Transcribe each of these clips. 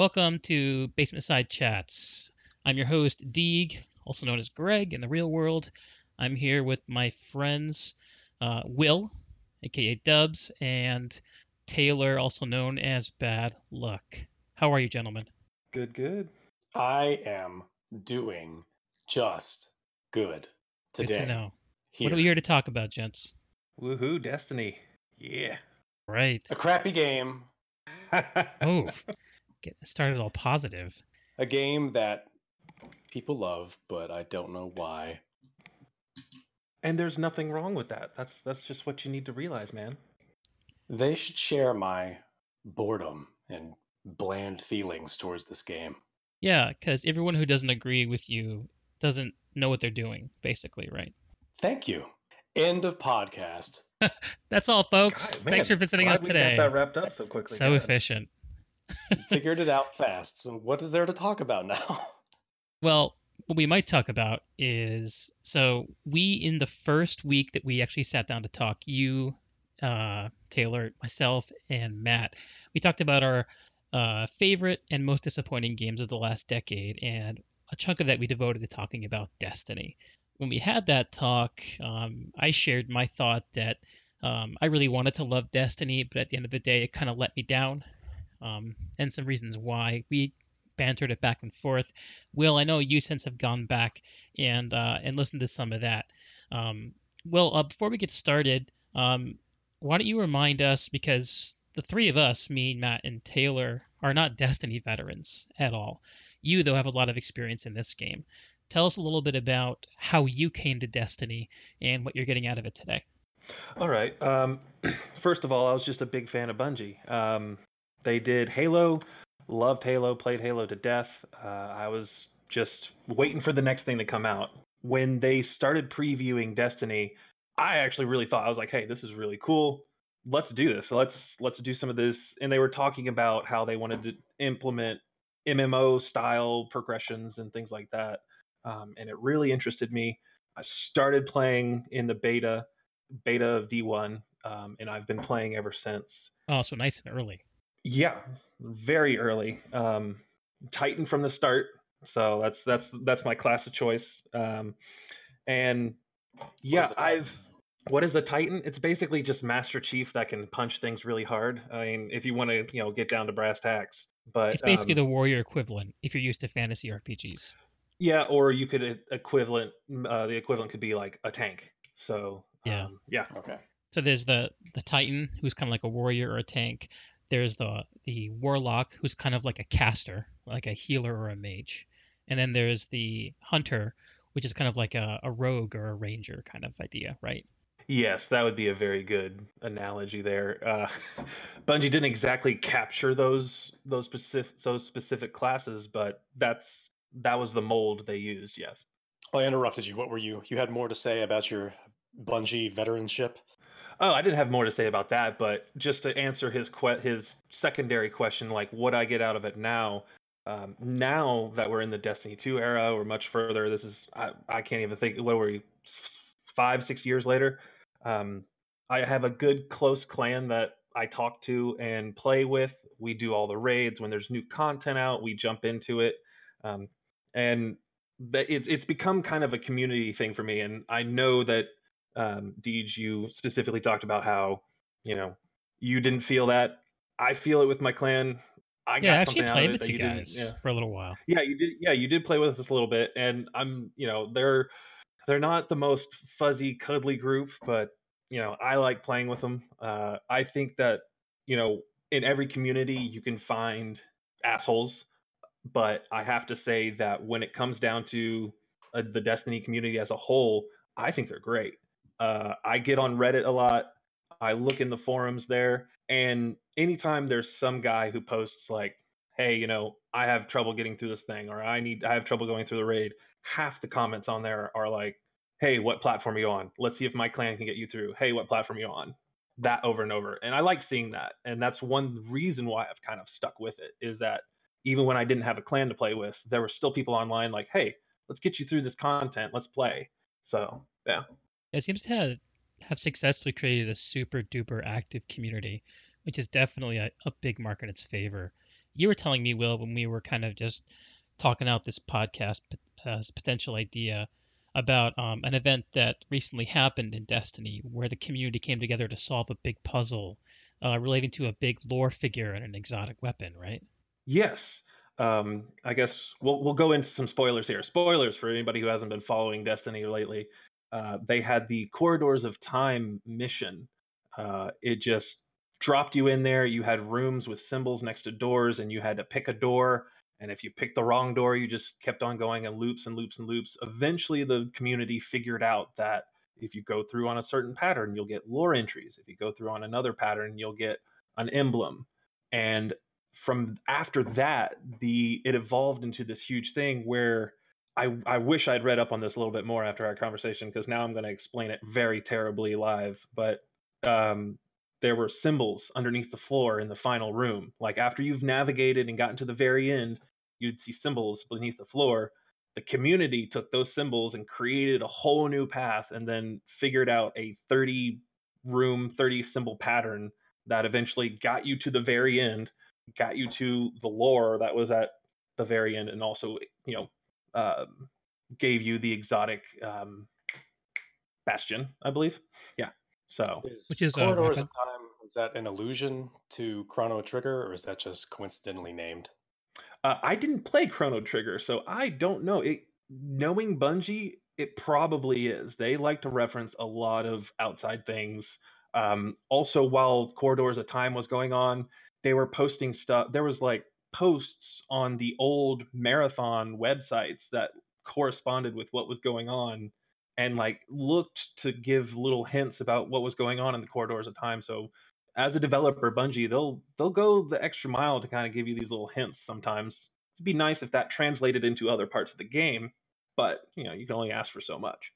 Welcome to Basement Side Chats. I'm your host, Deeg, also known as Greg in the real world. I'm here with my friends, uh, Will, aka Dubs, and Taylor, also known as Bad Luck. How are you, gentlemen? Good, good. I am doing just good today. Good to know. Here. What are we here to talk about, gents? Woohoo, Destiny. Yeah. Right. A crappy game. Oh, get started all positive. A game that people love, but I don't know why. and there's nothing wrong with that. That's that's just what you need to realize, man. They should share my boredom and bland feelings towards this game. Yeah, because everyone who doesn't agree with you doesn't know what they're doing, basically, right? Thank you. End of podcast. That's all, folks. God, man, Thanks for visiting glad us we today. Got that wrapped up so quickly. So God. efficient. Figured it out fast. So what is there to talk about now? Well, what we might talk about is so we in the first week that we actually sat down to talk, you, uh, Taylor, myself, and Matt, we talked about our uh, favorite and most disappointing games of the last decade, and a chunk of that we devoted to talking about Destiny. When we had that talk, um, I shared my thought that um, I really wanted to love Destiny, but at the end of the day, it kind of let me down, um, and some reasons why. We bantered it back and forth. Will, I know you since have gone back and uh, and listened to some of that. Um, Will, uh, before we get started, um, why don't you remind us because the three of us, me, Matt, and Taylor, are not Destiny veterans at all. You, though, have a lot of experience in this game. Tell us a little bit about how you came to Destiny and what you're getting out of it today. All right. Um, first of all, I was just a big fan of Bungie. Um, they did Halo, loved Halo, played Halo to death. Uh, I was just waiting for the next thing to come out. When they started previewing Destiny, I actually really thought I was like, "Hey, this is really cool. Let's do this. Let's let's do some of this." And they were talking about how they wanted to implement MMO style progressions and things like that, um, and it really interested me. I started playing in the beta beta of D1, um, and I've been playing ever since. Oh, so nice and early. Yeah, very early. Um, Titan from the start, so that's that's that's my class of choice. Um, and yeah, is? I've what is a Titan? It's basically just Master Chief that can punch things really hard. I mean, if you want to, you know, get down to brass tacks. But It's basically um, the warrior equivalent if you're used to fantasy RPGs. yeah, or you could e- equivalent. Uh, the equivalent could be like a tank. So Yeah. um, yeah, Okay. So there's the the Titan, who's kind of like a warrior or a tank. There's the the Warlock, who's kind of like a caster, like a healer or a mage. And then there's the Hunter, which is kind of like a, a rogue or a ranger kind of idea, right? Yes, that would be a very good analogy there. Uh, Bungie didn't exactly capture those those specific those specific classes, but that's that was the mold they used. Yes. Oh, I interrupted you. What were you? You had more to say about your Bungie veteranship? Oh, I didn't have more to say about that, but just to answer his que- his secondary question, like what I get out of it now. Um, now that we're in the Destiny 2 era, or much further, this is I, I can't even think. What were we? Five, six years later. Um, I have a good close clan that I talk to and play with. We do all the raids when there's new content out. We jump into it, um, and it's it's become kind of a community thing for me. And I know that um, Deej, you specifically talked about how you know you didn't feel that. I feel it with my clan. I yeah, got actually something out of played it with you guys Yeah. for a little while. Yeah, you did. Yeah, you did play with us a little bit, and I'm, you know, they're they're not the most fuzzy, cuddly group, but you know, I like playing with them. Uh, I think that you know, in every community, you can find assholes, but I have to say that when it comes down to uh, the Destiny community as a whole, I think they're great. Uh, I get on Reddit a lot. I look in the forums there, and anytime there's some guy who posts like, "Hey, you know, I have trouble getting through this thing," or "I need, I have trouble going through the raid," half the comments on there are like, "Hey, what platform are you on? Let's see if my clan can get you through." Hey, what platform are you on? That over and over, and I like seeing that, and that's one reason why I've kind of stuck with it. Is that even when I didn't have a clan to play with, there were still people online like, "Hey, let's get you through this content. Let's play." So yeah. It seems to have, have successfully created a super duper active community, which is definitely a, a big mark in its favor. You were telling me, Will, when we were kind of just talking out this podcast as a potential idea about um, an event that recently happened in Destiny where the community came together to solve a big puzzle uh, relating to a big lore figure and an exotic weapon, right? Yes. Um, I guess we'll we'll go into some spoilers here. Spoilers for anybody who hasn't been following Destiny lately. Uh, they had the Corridors of Time mission. Uh, it just dropped you in there. You had rooms with symbols next to doors, and you had to pick a door and if you picked the wrong door, you just kept on going in loops and loops and loops. Eventually, the community figured out that if you go through on a certain pattern, you'll get lore entries. If you go through on another pattern, you'll get an emblem. And from after that, the it evolved into this huge thing where I, I wish I'd read up on this a little bit more after our conversation because now I'm going to explain it very terribly live. But um, there were symbols underneath the floor in the final room. Like after you've navigated and gotten to the very end, you'd see symbols beneath the floor. The community took those symbols and created a whole new path and then figured out a 30 room, 30 symbol pattern that eventually got you to the very end, got you to the lore that was at the very end, and also, you know, um, gave you the exotic um, bastion, I believe. Yeah. So, is which is corridors of time? Is that an allusion to Chrono Trigger, or is that just coincidentally named? Uh, I didn't play Chrono Trigger, so I don't know. It knowing Bungie, it probably is. They like to reference a lot of outside things. Um, also, while Corridors of Time was going on, they were posting stuff. There was like posts on the old marathon websites that corresponded with what was going on and like looked to give little hints about what was going on in the corridors of time so as a developer, Bungie, they'll they'll go the extra mile to kind of give you these little hints sometimes. It'd be nice if that translated into other parts of the game, but you know, you can only ask for so much.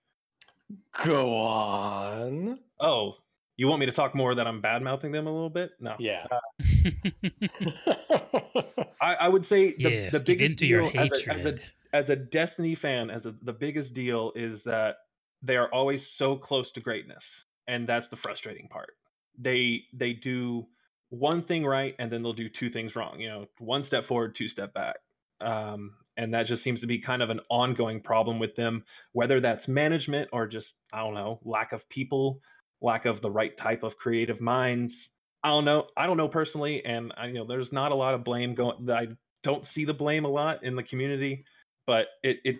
Go on. Oh, you want me to talk more that I'm bad mouthing them a little bit? No. Yeah. Uh, I, I, would say the, yes, the biggest deal as a, as a, as a Destiny fan, as a, the biggest deal is that they are always so close to greatness, and that's the frustrating part they they do one thing right and then they'll do two things wrong you know one step forward two step back um, and that just seems to be kind of an ongoing problem with them whether that's management or just i don't know lack of people lack of the right type of creative minds i don't know i don't know personally and I, you know there's not a lot of blame going i don't see the blame a lot in the community but it, it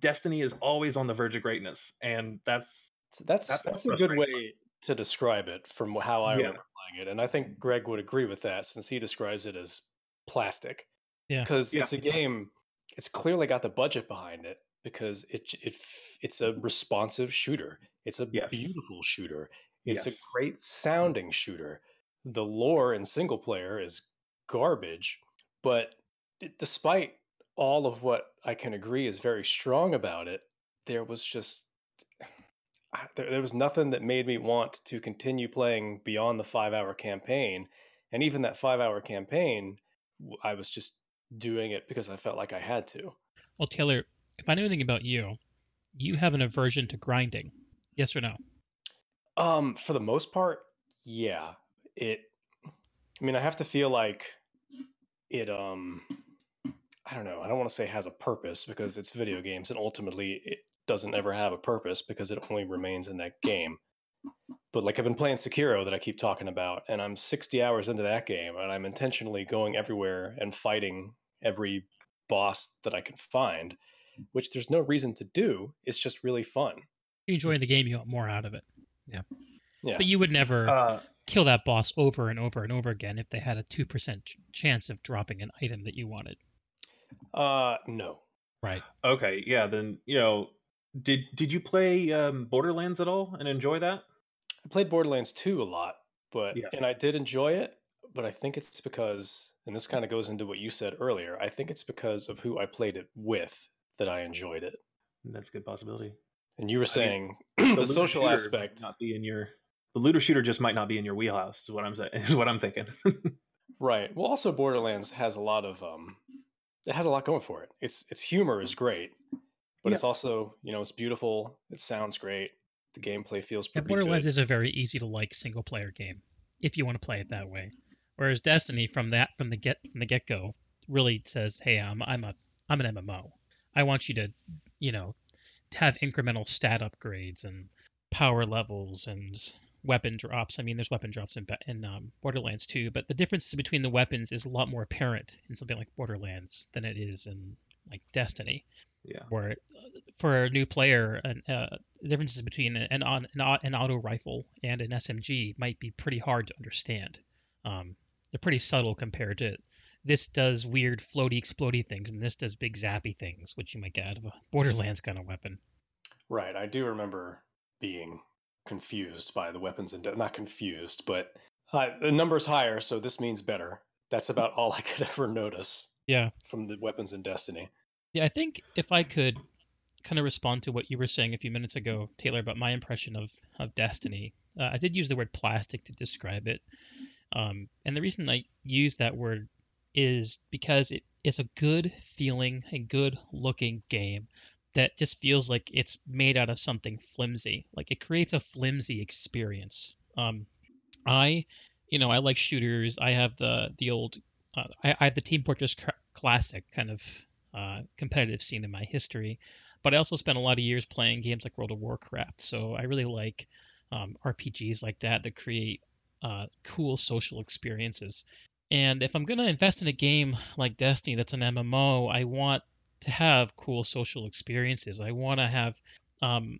destiny is always on the verge of greatness and that's that's that's, that's a good way to describe it from how I yeah. remember playing it, and I think Greg would agree with that since he describes it as plastic. Yeah, because yeah. it's a game. It's clearly got the budget behind it because it it it's a responsive shooter. It's a yes. beautiful shooter. It's yes. a great sounding shooter. The lore in single player is garbage, but it, despite all of what I can agree is very strong about it, there was just ah, there, there was nothing that made me want to continue playing beyond the five hour campaign. And even that five hour campaign, I was just doing it because I felt like I had to. Well, Taylor, if I know anything about you, you have an aversion to grinding. Yes or no? Um, for the most part, yeah. It I mean, I have to feel like it um I don't know. I don't want to say has a purpose because it's video games and ultimately it, doesn't ever have a purpose because it only remains in that game. But like I've been playing Sekiro that I keep talking about, and I'm 60 hours into that game, and I'm intentionally going everywhere and fighting every boss that I can find, which there's no reason to do. It's just really fun. You enjoy the game, you want more out of it. Yeah. Yeah. But you would never uh, kill that boss over and over and over again if they had a 2% ch- chance of dropping an item that you wanted. Uh no. Right. Okay, yeah, then you know, did did you play um, Borderlands at all and enjoy that? I played Borderlands 2 a lot, but yeah. and I did enjoy it, but I think it's because and this kind of goes into what you said earlier. I think it's because of who I played it with that I enjoyed it. That's a good possibility. And you were saying I mean, the, the social aspect not be in your the looter shooter just might not be in your wheelhouse is what I'm saying is what I'm thinking. right. Well also Borderlands has a lot of um it has a lot going for it. It's its humor is great but yeah. it's also you know it's beautiful. It sounds great. The gameplay feels pretty. Yeah, Borderlands good. is a very easy to like single player game if you want to play it that way. Whereas Destiny from that from the get from the get go really says, "Hey, I'm I'm a I'm an MMO. I want you to, you know, have incremental stat upgrades and power levels and weapon drops. I mean, there's weapon drops in in um, Borderlands too, but the difference between the weapons is a lot more apparent in something like Borderlands than it is in like Destiny. Yeah. Where uh, for a new player, an, uh, the differences between an, an an auto rifle and an SMG might be pretty hard to understand. Um, they're pretty subtle compared to this does weird floaty explody things and this does big zappy things which you might get out of a borderlands kind of weapon. Right i do remember being confused by the weapons and not confused but uh, the number's higher so this means better. That's about all i could ever notice yeah. from the weapons in destiny. Yeah i think if i could kind of respond to what you were saying a few minutes ago taylor about my impression of of destiny uh, i did use the word plastic to describe it. Um, and the reason i use that word is because it is a good feeling, a good looking game that just feels like it's made out of something flimsy. Like it creates a flimsy experience. Um, I, you know, I like shooters. I have the the old, uh, I, I have the Team Fortress Classic kind of uh, competitive scene in my history, but I also spent a lot of years playing games like World of Warcraft. So I really like um, RPGs like that that create uh, cool social experiences. And if I'm going to invest in a game like Destiny that's an MMO, I want to have cool social experiences. I want to have um,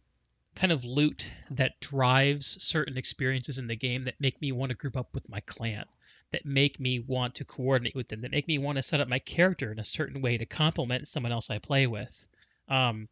kind of loot that drives certain experiences in the game that make me want to group up with my clan, that make me want to coordinate with them, that make me want to set up my character in a certain way to complement someone else I play with. Um,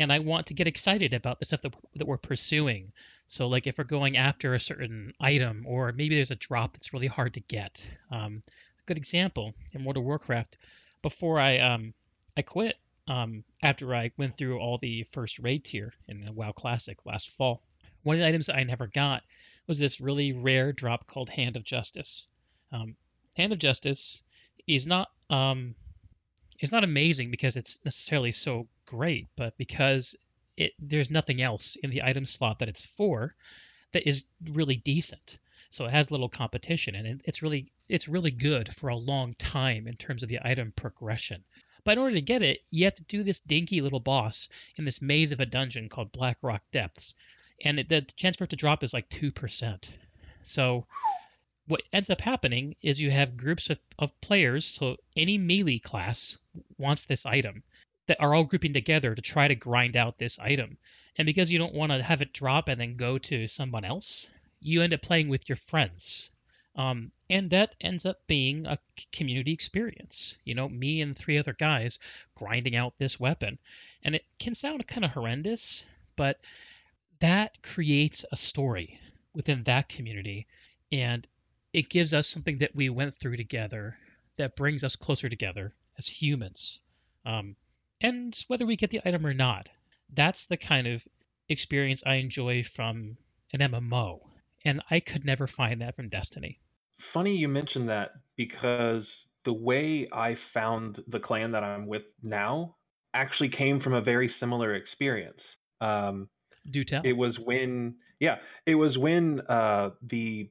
and I want to get excited about the stuff that, that we're pursuing. So, like if we're going after a certain item, or maybe there's a drop that's really hard to get. Um, a good example in World of Warcraft, before I um, I quit um, after I went through all the first raid tier in the WoW Classic last fall. One of the items I never got was this really rare drop called Hand of Justice. Um, Hand of Justice is not um, it's not amazing because it's necessarily so great, but because it there's nothing else in the item slot that it's for that is really decent. So it has little competition and it's really it's really good for a long time in terms of the item progression. But in order to get it, you have to do this dinky little boss in this maze of a dungeon called Blackrock Depths, and it, the chance for it to drop is like two percent. So what ends up happening is you have groups of, of players, so any melee class wants this item that are all grouping together to try to grind out this item. And because you don't want to have it drop and then go to someone else, you end up playing with your friends. Um, and that ends up being a community experience. You know, me and three other guys grinding out this weapon. And it can sound kind of horrendous, but that creates a story within that community. And it gives us something that we went through together that brings us closer together as humans. Um, and whether we get the item or not, that's the kind of experience I enjoy from an MMO. And I could never find that from Destiny. Funny you mentioned that because the way I found the clan that I'm with now actually came from a very similar experience. Um, Do tell. It was when, yeah, it was when uh, the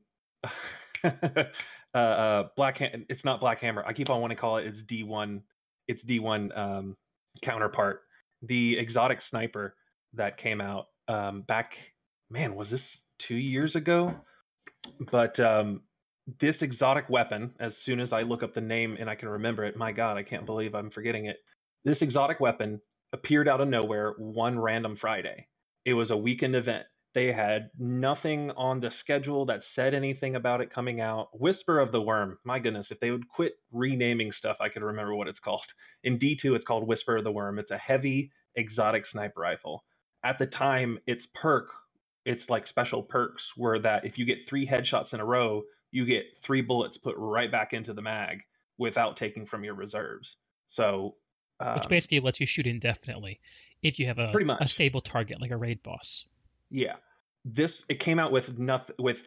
uh, uh, Black. Ham- it's not Black Hammer. I keep on wanting to call it. It's D one. It's D one um, counterpart, the exotic sniper that came out um, back. Man, was this two years ago? But um, this exotic weapon, as soon as I look up the name and I can remember it, my God, I can't believe I'm forgetting it. This exotic weapon appeared out of nowhere one random Friday. It was a weekend event. They had nothing on the schedule that said anything about it coming out. Whisper of the Worm. My goodness, if they would quit renaming stuff, I could remember what it's called. In D2, it's called Whisper of the Worm. It's a heavy exotic sniper rifle. At the time, its perk, it's like special perks were that if you get three headshots in a row, you get three bullets put right back into the mag without taking from your reserves. So, um, which basically lets you shoot indefinitely if you have a, pretty much a stable target like a raid boss. Yeah. This it came out with nothing with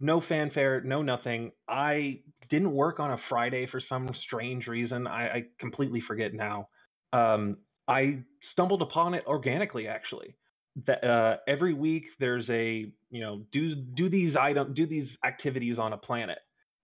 no fanfare, no nothing. I didn't work on a Friday for some strange reason. I, I completely forget now. Um, I stumbled upon it organically, actually. That uh, every week there's a you know do do these item do these activities on a planet,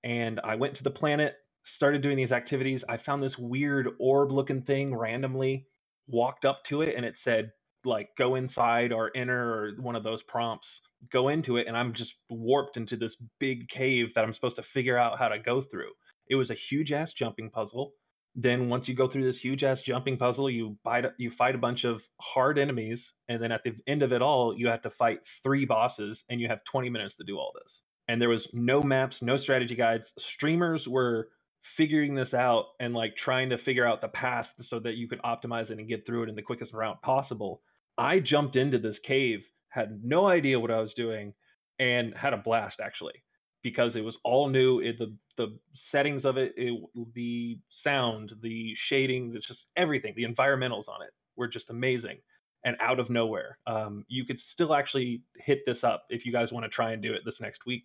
and I went to the planet, started doing these activities. I found this weird orb looking thing randomly, walked up to it, and it said, like, go inside or enter or one of those prompts. Go into it, and I'm just warped into this big cave that I'm supposed to figure out how to go through. It was a huge ass jumping puzzle. Then once you go through this huge ass jumping puzzle, you fight you fight a bunch of hard enemies, and then at the end of it all, you have to fight three bosses, and you have 20 minutes to do all this. And there was no maps, no strategy guides. Streamers were figuring this out and like trying to figure out the path so that you could optimize it and get through it in the quickest route possible. I jumped into this cave, had no idea what I was doing, and had a blast actually because it was all new. It, the the settings of it, it, the sound, the shading, the, just everything, the environmentals on it were just amazing and out of nowhere. Um, you could still actually hit this up if you guys want to try and do it this next week.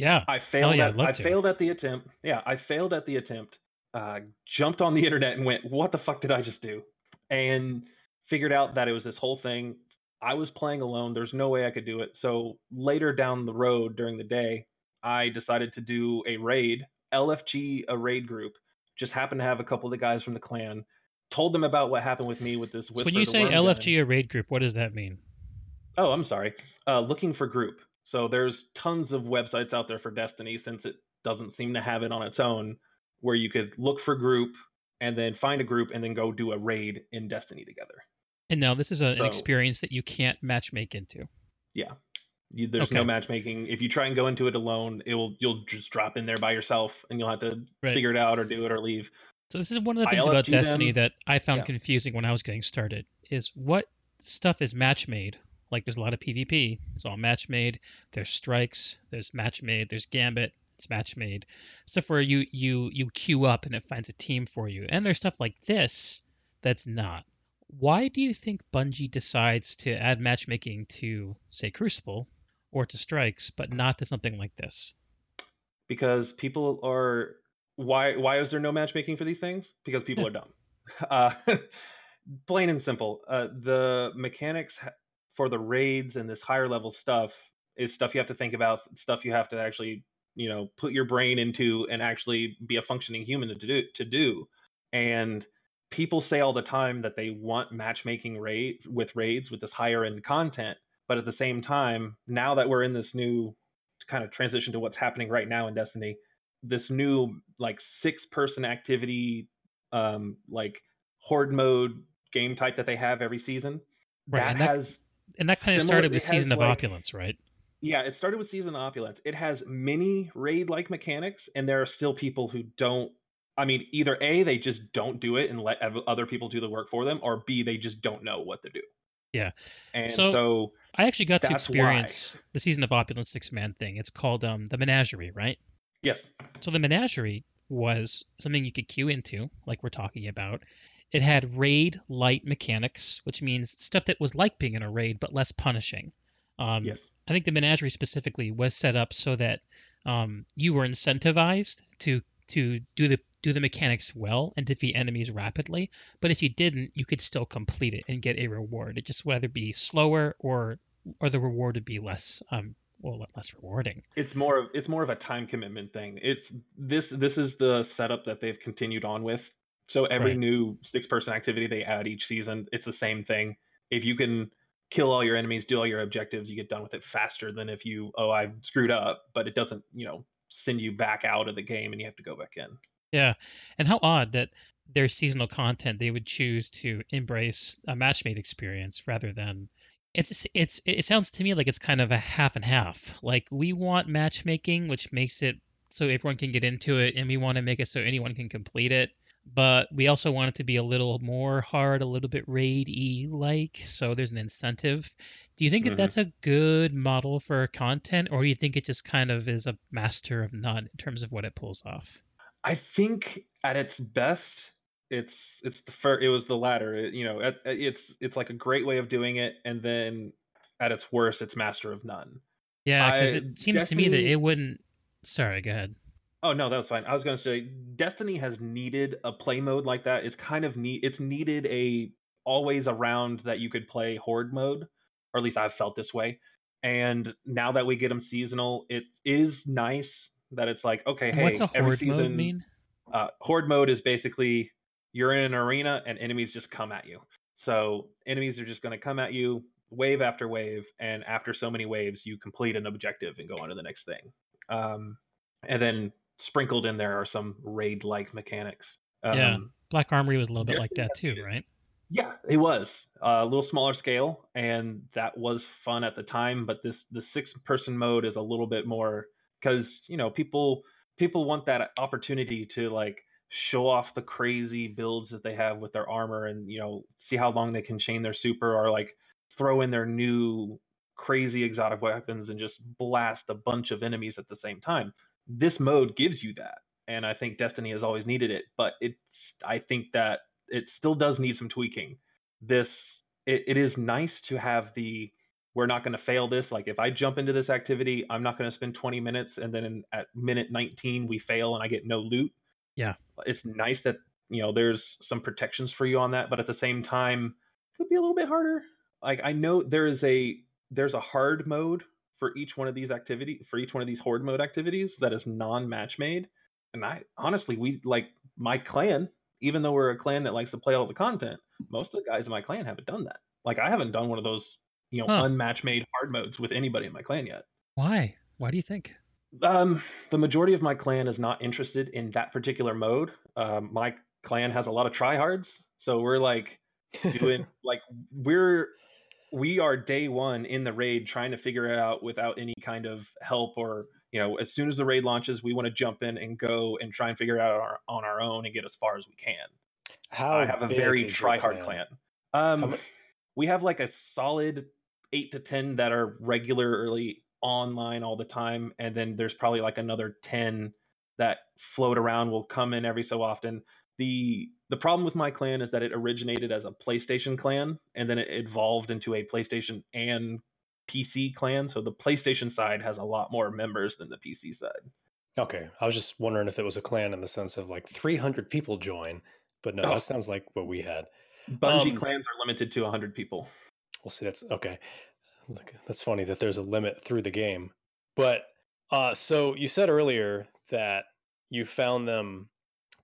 Yeah, I failed. yeah, at, I to. failed at the attempt. Yeah, I failed at the attempt. Uh, jumped on the internet and went, "What the fuck did I just do?" And figured out that it was this whole thing. I was playing alone. There's no way I could do it. So later down the road during the day, I decided to do a raid, LFG, a raid group. Just happened to have a couple of the guys from the clan. Told them about what happened with me with this. So when you say LFG, gun. a raid group, what does that mean? Oh, I'm sorry. Uh, looking for group. So there's tons of websites out there for Destiny since it doesn't seem to have it on its own, where you could look for group and then find a group and then go do a raid in Destiny together. And now this is a, so, an experience that you can't matchmake into. Yeah, you, there's okay. no matchmaking. If you try and go into it alone, it will you'll just drop in there by yourself, and you'll have to right. figure it out or do it or leave. So this is one of the things about Destiny them. that I found yeah. confusing when I was getting started. Is what stuff is match made? Like there's a lot of PvP. It's all match made. There's strikes. There's match made. There's gambit. It's match made. Stuff where you you you queue up and it finds a team for you. And there's stuff like this that's not. Why do you think Bungie decides to add matchmaking to say Crucible or to strikes, but not to something like this? Because people are why why is there no matchmaking for these things? Because people are dumb. Uh, plain and simple. Uh, the mechanics for the raids and this higher level stuff is stuff you have to think about, stuff you have to actually you know put your brain into and actually be a functioning human to do to do. And people say all the time that they want matchmaking raid with raids with this higher end content but at the same time now that we're in this new kind of transition to what's happening right now in destiny this new like six person activity um like horde mode game type that they have every season right that, that has and that kind of started with season of like, opulence right yeah it started with season of opulence it has many raid like mechanics and there are still people who don't I mean, either A, they just don't do it and let other people do the work for them, or B, they just don't know what to do. Yeah. And so, so I actually got to experience why. the season of Opulence six man thing. It's called um, the Menagerie, right? Yes. So the Menagerie was something you could queue into, like we're talking about. It had raid light mechanics, which means stuff that was like being in a raid but less punishing. Um, yes. I think the Menagerie specifically was set up so that um, you were incentivized to to do the do the mechanics well and defeat enemies rapidly. But if you didn't, you could still complete it and get a reward. It just whether be slower or or the reward would be less um well less rewarding. It's more of it's more of a time commitment thing. It's this this is the setup that they've continued on with. So every right. new six person activity they add each season, it's the same thing. If you can kill all your enemies, do all your objectives, you get done with it faster than if you oh I screwed up, but it doesn't, you know, send you back out of the game and you have to go back in. Yeah, and how odd that their seasonal content they would choose to embrace a match-made experience rather than it's it's it sounds to me like it's kind of a half and half. Like we want matchmaking, which makes it so everyone can get into it, and we want to make it so anyone can complete it. But we also want it to be a little more hard, a little bit raid-y like, so there's an incentive. Do you think mm-hmm. that that's a good model for content, or do you think it just kind of is a master of none in terms of what it pulls off? I think at its best, it's it's the first. It was the latter. It, you know, it, it's it's like a great way of doing it, and then at its worst, it's master of none. Yeah, because it seems to me that it wouldn't. Sorry, go ahead. Oh no, that was fine. I was going to say Destiny has needed a play mode like that. It's kind of neat. It's needed a always around that you could play horde mode, or at least I've felt this way. And now that we get them seasonal, it is nice That it's like, okay, hey, what's a every horde mode mean? uh, horde mode is basically you're in an arena and enemies just come at you. So enemies are just going to come at you wave after wave, and after so many waves, you complete an objective and go on to the next thing. Um, and then sprinkled in there are some raid-like mechanics. Um, Yeah. Black Armory was a little bit like that too, right? yeah, it was uh, a little smaller scale, and that was fun at the time. But this the six person mode is a little bit more because you know people people want that opportunity to like show off the crazy builds that they have with their armor, and you know see how long they can chain their super, or like throw in their new crazy exotic weapons and just blast a bunch of enemies at the same time. This mode gives you that, and I think Destiny has always needed it. But it's I think that it still does need some tweaking. This it, it is nice to have the we're not going to fail this. Like if I jump into this activity, I'm not going to spend 20 minutes and then in, at minute 19 we fail and I get no loot. Yeah. It's nice that you know there's some protections for you on that, but at the same time it could be a little bit harder. Like I know there is a there's a hard mode for each one of these activity for each one of these horde mode activities that is non-match made. And I honestly we like my clan even though we're a clan that likes to play all the content, most of the guys in my clan haven't done that. Like I haven't done one of those, you know, Huh. unmatch made hard modes with anybody in my clan yet. Why? Why do you think? Um, the majority of my clan is not interested in that particular mode. Um, my clan has a lot of tryhards, so we're like doing like we're we are day one in the raid trying to figure it out without any kind of help or you know as soon as the raid launches we want to jump in and go and try and figure it out on our, on our own and get as far as we can How I have a very is try-hard clan. Um, we have like a solid eight to ten that are regularly online all the time, and then there's probably like another ten that float around. Will come in every so often. the The problem with my clan is that it originated as a PlayStation clan, and then it evolved into a PlayStation and PC clan. So the PlayStation side has a lot more members than the PC side. Okay, I was just wondering if it was a clan in the sense of like 300 people join, but no, Oh. that sounds like what we had. Bungie Um, clans are limited to 100 people. We'll see. That's okay. Look, that's funny that there's a limit through the game. But uh, so you said earlier that you found them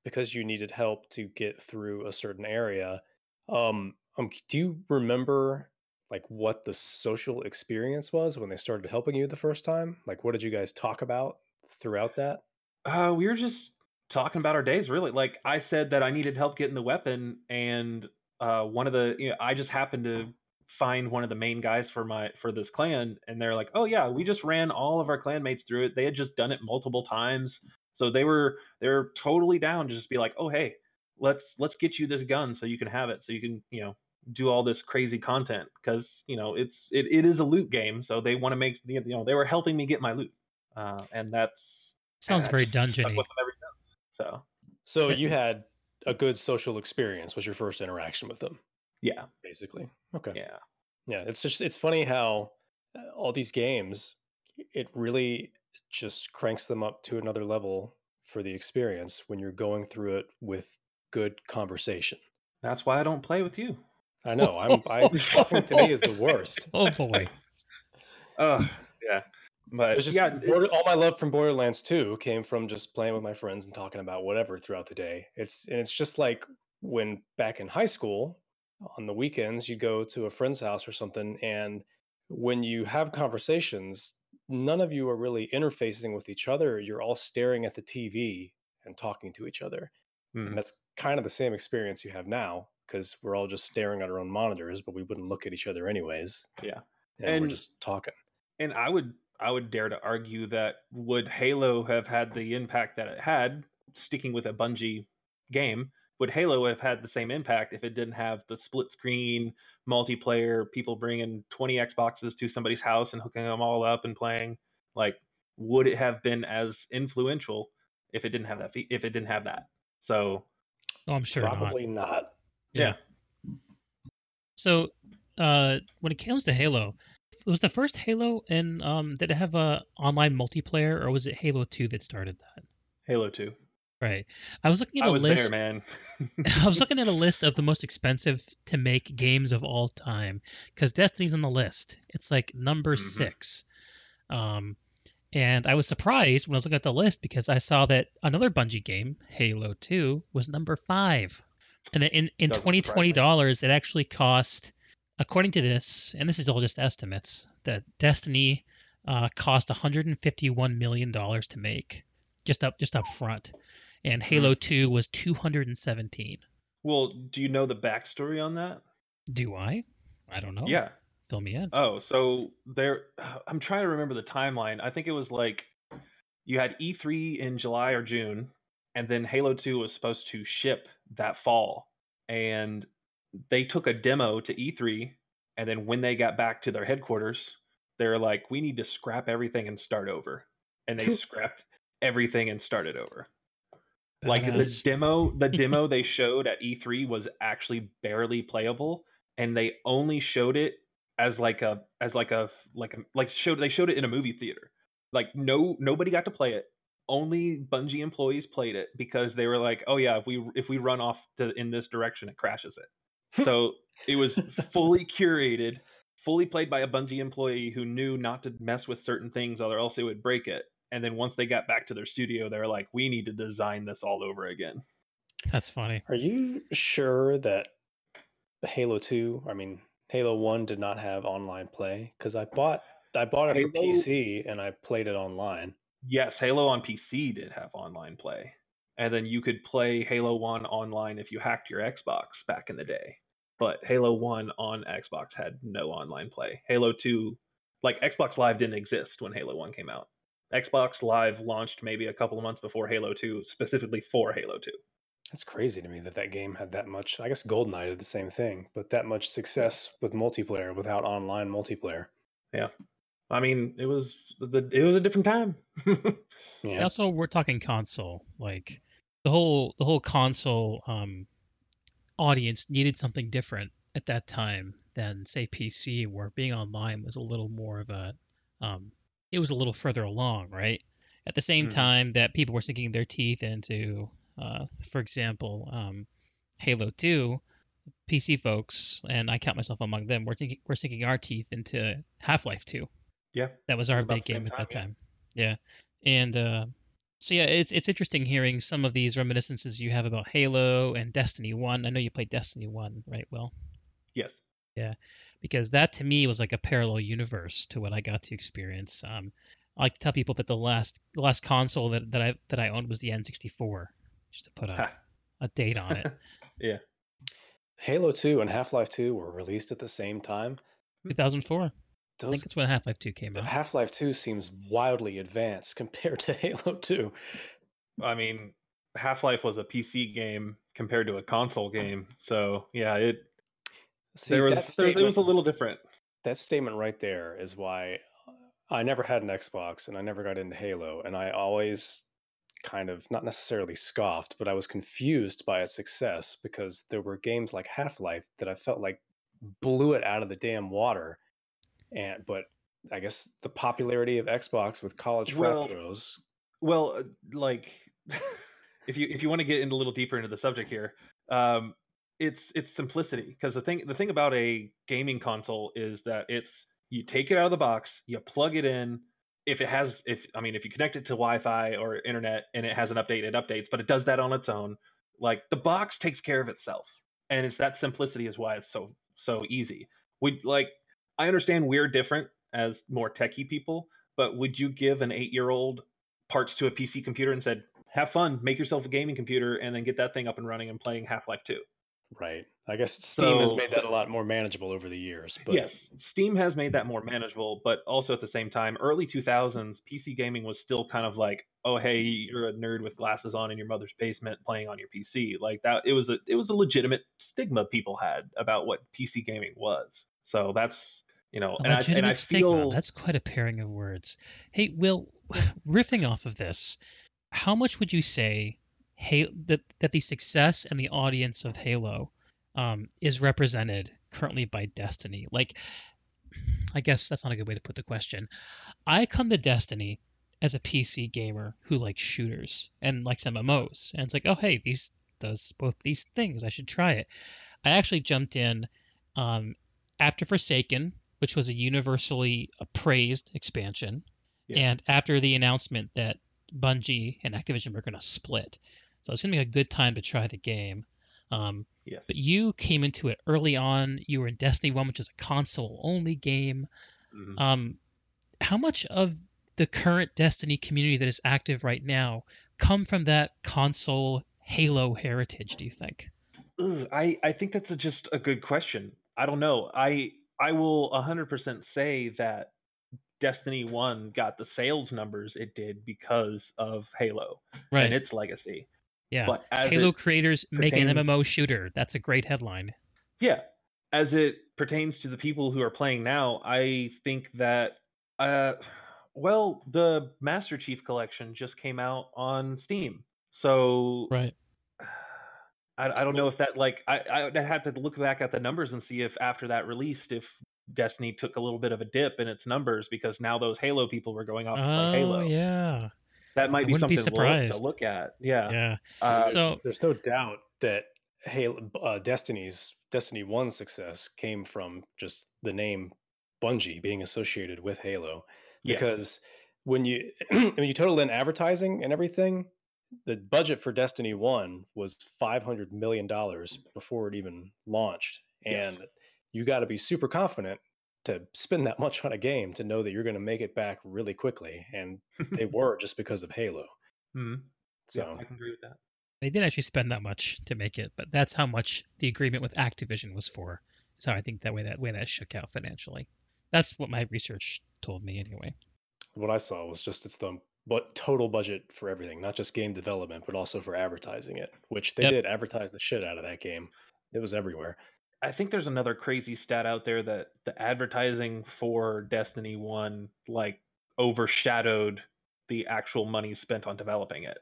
because you needed help to get through a certain area. Um, um, do you remember like what the social experience was when they started helping you the first time? Like, what did you guys talk about throughout that? Uh, we were just talking about our days, really. Like I said that I needed help getting the weapon, and uh, one of the you know, I just happened to find one of the main guys for my for this clan, and they're like, "Oh yeah, we just ran all of our clanmates through it. They had just done it multiple times, so they were they're totally down to just be like, "Oh hey, let's let's get you this gun so you can have it, so you can you know." do all this crazy content because you know it's it, it is a loot game so they want to make you know they were helping me get my loot uh, and that's Sounds I very just stuck dungeony. with them ever since. So So you had a good social experience. Was your first interaction with them, yeah, basically? Okay. yeah, Yeah, it's just it's funny how uh, all these games it really just cranks them up to another level for the experience when you're going through it with good conversation. that's why I don't play with you. I know. I'm I talking to me is the worst. Oh boy. Oh yeah, but It's just yeah, Border- it's- all my love from Borderlands 2 came from just playing with my friends and talking about whatever throughout the day. It's and it's just like when back in high school on the weekends you go to a friend's house or something and when you have conversations none of you are really interfacing with each other you're all staring at the TV and talking to each other Mhm. and that's kind of the same experience you have now because we're all just staring at our own monitors but we wouldn't look at each other anyways Yeah. and, we're just talking and I would I would dare to argue that would Halo have had the impact that it had, sticking with a Bungie game, would Halo have had the same impact if it didn't have the split screen multiplayer, people bringing 20 Xboxes to somebody's house and hooking them all up and playing? Like, would it have been as influential if it didn't have that? If it didn't have that, so Oh, I'm sure not. probably not. Yeah. So, uh, when it comes to Halo, was the first Halo and um, did it have a online multiplayer or was it Halo Two that started that? Halo Two. Right. I was looking at I a was list. there, man. I was looking at a list of the most expensive to make games of all time because Destiny's on the list. It's like number Mhm. six. Um, And I was surprised when I was looking at the list because I saw that another Bungie game, Halo 2, was number five. And then in, in $2020, it actually cost, according to this, and this is all just estimates, that Destiny uh, cost 151 million dollars to make, just up just up front, and Halo mm 2 was 217. Well, do you know the backstory on that? Do I? I don't know. Yeah. Fill me in. Oh, so there. I'm trying to remember the timeline. I think it was like you had E3 in July or June, and then Halo 2 was supposed to ship that fall. And they took a demo to E3, and then when they got back to their headquarters, they're like, we need to scrap everything and start over. And they scrapped everything and started over. Like the demo, the demo they showed at E3 was actually barely playable, and they only showed it as like a as like a like a like showed they showed it in a movie theater. Like no nobody got to play it. Only Bungie employees played it because they were like, oh yeah, if we if we run off to, in this direction, it crashes it. so it was fully curated fully played by a Bungie employee who knew not to mess with certain things or else it would break it. And then once they got back to their studio, they were like, we need to design this all over again. That's funny. Are you sure that Halo 2, I mean, Halo 1 did not have online play? Because I bought I bought it Halo, for PC and I played it online. Yes, Halo on PC did have online play. And then you could play Halo 1 online if you hacked your Xbox back in the day but Halo 1 on Xbox had no online play. Halo 2, like Xbox Live didn't exist when Halo 1 came out. Xbox Live launched maybe a couple of months before Halo 2, specifically for Halo 2. That's crazy to me that that game had that much. I guess GoldenEye did the same thing, but that much success with multiplayer without online multiplayer. Yeah, I mean, it was the it was a different time. yeah. Also, we're talking console, like the whole the whole console um, audience needed something different at that time than say PC, where being online was a little more of a, um, it was a little further along, right? At the same mm-hmm. time that people were sinking their teeth into, uh, for example, um, Halo 2, PC folks, and I count myself among them, we're, thinking, we're sinking our teeth into Half Life 2. Yeah. That was our big game at that time. Yeah. And uh, so yeah, it's it's interesting hearing some of these reminiscences you have about Halo and Destiny One. I know you played Destiny One, right? Will. Yes. Yeah, because that to me was like a parallel universe to what I got to experience. Um, I like to tell people that the last the last console that, that I that I owned was the N64, just to put a a date on it. yeah. Halo 2 and Half-Life 2 were released at the same time. 2004. Those, I think it's when Half Life 2 came out. Half Life 2 seems wildly advanced compared to Halo 2. I mean, Half Life was a PC game compared to a console game. So, yeah, it, See, there was, there, it was a little different. That statement right there is why I never had an Xbox and I never got into Halo. And I always kind of, not necessarily scoffed, but I was confused by its success because there were games like Half Life that I felt like blew it out of the damn water and but I guess the popularity of Xbox with college well, pros. Well, uh, like if you if you want to get in a little deeper into the subject here, um, it's it's simplicity because the thing the thing about a gaming console is that it's you take it out of the box, you plug it in. If it has, if I mean, if you connect it to Wi-Fi or internet and it has an update, it updates, but it does that on its own. Like the box takes care of itself, and it's that simplicity is why it's so so easy. We like I understand we're different as more techie people, but would you give an eight year old parts to a PC computer and said, have fun, make yourself a gaming computer, and then get that thing up and running and playing Half Life 2? Right. I guess Steam so, has made that a lot more manageable over the years. But... Yes, Steam has made that more manageable, but also at the same time, early 2000s, PC gaming was still kind of like, oh hey, you're a nerd with glasses on in your mother's basement playing on your PC. Like that, it was a it was a legitimate stigma people had about what PC gaming was. So that's you know, and I, and I feel that's quite a pairing of words. Hey, Will, riffing off of this, how much would you say hey, that that the success and the audience of Halo um, is represented currently by Destiny? Like, I guess that's not a good way to put the question. I come to Destiny as a PC gamer who likes shooters and likes MMOs, and it's like, oh hey, these does both these things. I should try it. I actually jumped in um, after Forsaken which was a universally praised expansion. Yeah. And after the announcement that Bungie and Activision were going to split, so it's going to be a good time to try the game. Um, yes. But you came into it early on. You were in Destiny One, which is a console-only game. Mm-hmm. Um, how much of the current Destiny community that is active right now come from that console Halo heritage? Do you think? Ugh, I I think that's a, just a good question. I don't know. I I will 100% say that Destiny 1 got the sales numbers it did because of Halo right. and its legacy. Yeah. But Halo creators pertains, make an MMO shooter. That's a great headline. Yeah. As it pertains to the people who are playing now, I think that uh well, the Master Chief collection just came out on Steam. So Right. I, I don't know if that like I I would have to look back at the numbers and see if after that released if Destiny took a little bit of a dip in its numbers because now those Halo people were going off oh, Halo. yeah. That might be something be to look at. Yeah. Yeah. Uh, so there's no doubt that Halo uh, Destiny's Destiny 1 success came from just the name Bungie being associated with Halo because yes. when you when you total in advertising and everything the budget for Destiny 1 was 500 million dollars before it even launched and yes. you got to be super confident to spend that much on a game to know that you're going to make it back really quickly and they were just because of Halo. Mm-hmm. So yeah, I can agree with that. They didn't actually spend that much to make it, but that's how much the agreement with Activision was for. So I think that way that way that shook out financially. That's what my research told me anyway. What I saw was just it's the but total budget for everything, not just game development, but also for advertising it, which they yep. did advertise the shit out of that game. It was everywhere. I think there's another crazy stat out there that the advertising for Destiny 1 like overshadowed the actual money spent on developing it.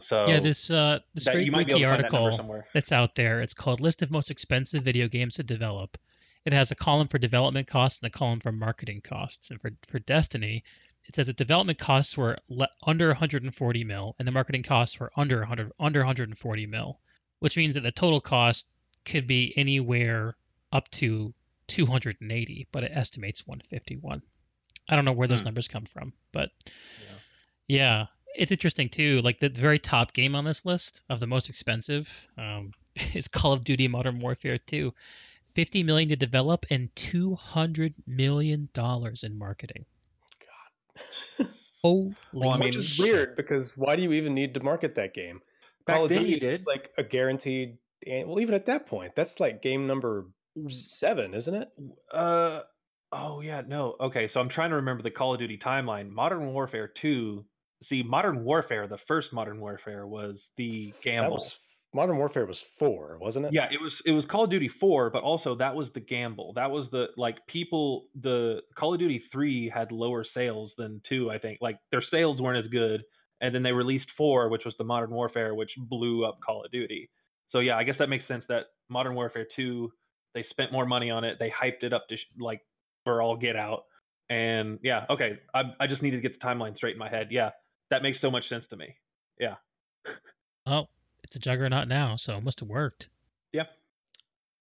So Yeah, this uh this great wiki article that that's out there, it's called List of Most Expensive Video Games to Develop. It has a column for development costs and a column for marketing costs. And for, for Destiny, it says that development costs were le- under 140 mil and the marketing costs were under 100 under 140 mil, which means that the total cost could be anywhere up to 280, but it estimates 151. I don't know where those hmm. numbers come from, but yeah. yeah. it's interesting too. Like the very top game on this list of the most expensive um, is Call of Duty Modern Warfare 2. 50 million to develop and 200 million dollars in marketing. Holy well, I mean, which is shit. weird because why do you even need to market that game? Call of Duty is like a guaranteed. Well, even at that point, that's like game number seven, isn't it? Uh oh yeah, no. Okay, so I'm trying to remember the Call of Duty timeline. Modern Warfare Two. See, Modern Warfare, the first Modern Warfare was the gamble. Was Modern Warfare was four, wasn't it? Yeah, it was. It was Call of Duty four, but also that was the gamble. That was the like people. The Call of Duty three had lower sales than two. I think like their sales weren't as good, and then they released four, which was the Modern Warfare, which blew up Call of Duty. So yeah, I guess that makes sense. That Modern Warfare two, they spent more money on it. They hyped it up to sh- like for all get out. And yeah, okay, I I just needed to get the timeline straight in my head. Yeah, that makes so much sense to me. Yeah. oh, it's a juggernaut now, so it must have worked. Yeah.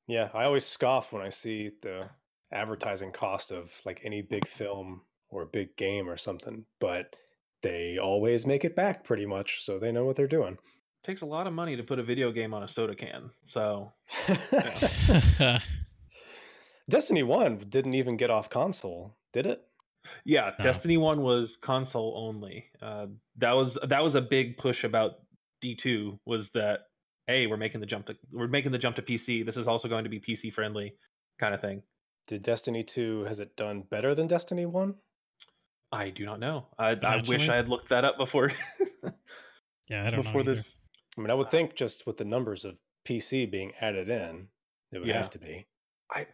Yeah, I always scoff when I see the advertising cost of like any big film or a big game or something, but they always make it back pretty much, so they know what they're doing. It takes a lot of money to put a video game on a soda can, so. Destiny One didn't even get off console, did it? Yeah, no. Destiny One was console only. Uh, that was that was a big push about D2 was that hey, we're making the jump to we're making the jump to PC. This is also going to be PC friendly kind of thing. Did Destiny 2 has it done better than Destiny 1? I do not know. I, I wish I had looked that up before. yeah, I don't before know. Before this. I mean, I would think just with the numbers of PC being added in, it would yeah. have to be. I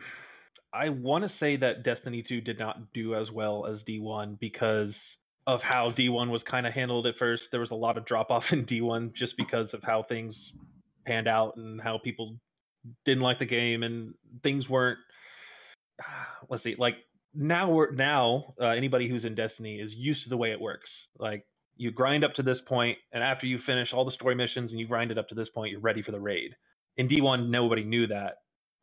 I want to say that Destiny 2 did not do as well as D1 because of how D1 was kind of handled at first. There was a lot of drop off in D1 just because of how things panned out and how people didn't like the game and things weren't. Let's see, like now we're now uh, anybody who's in Destiny is used to the way it works. Like you grind up to this point, and after you finish all the story missions and you grind it up to this point, you're ready for the raid. In D1, nobody knew that.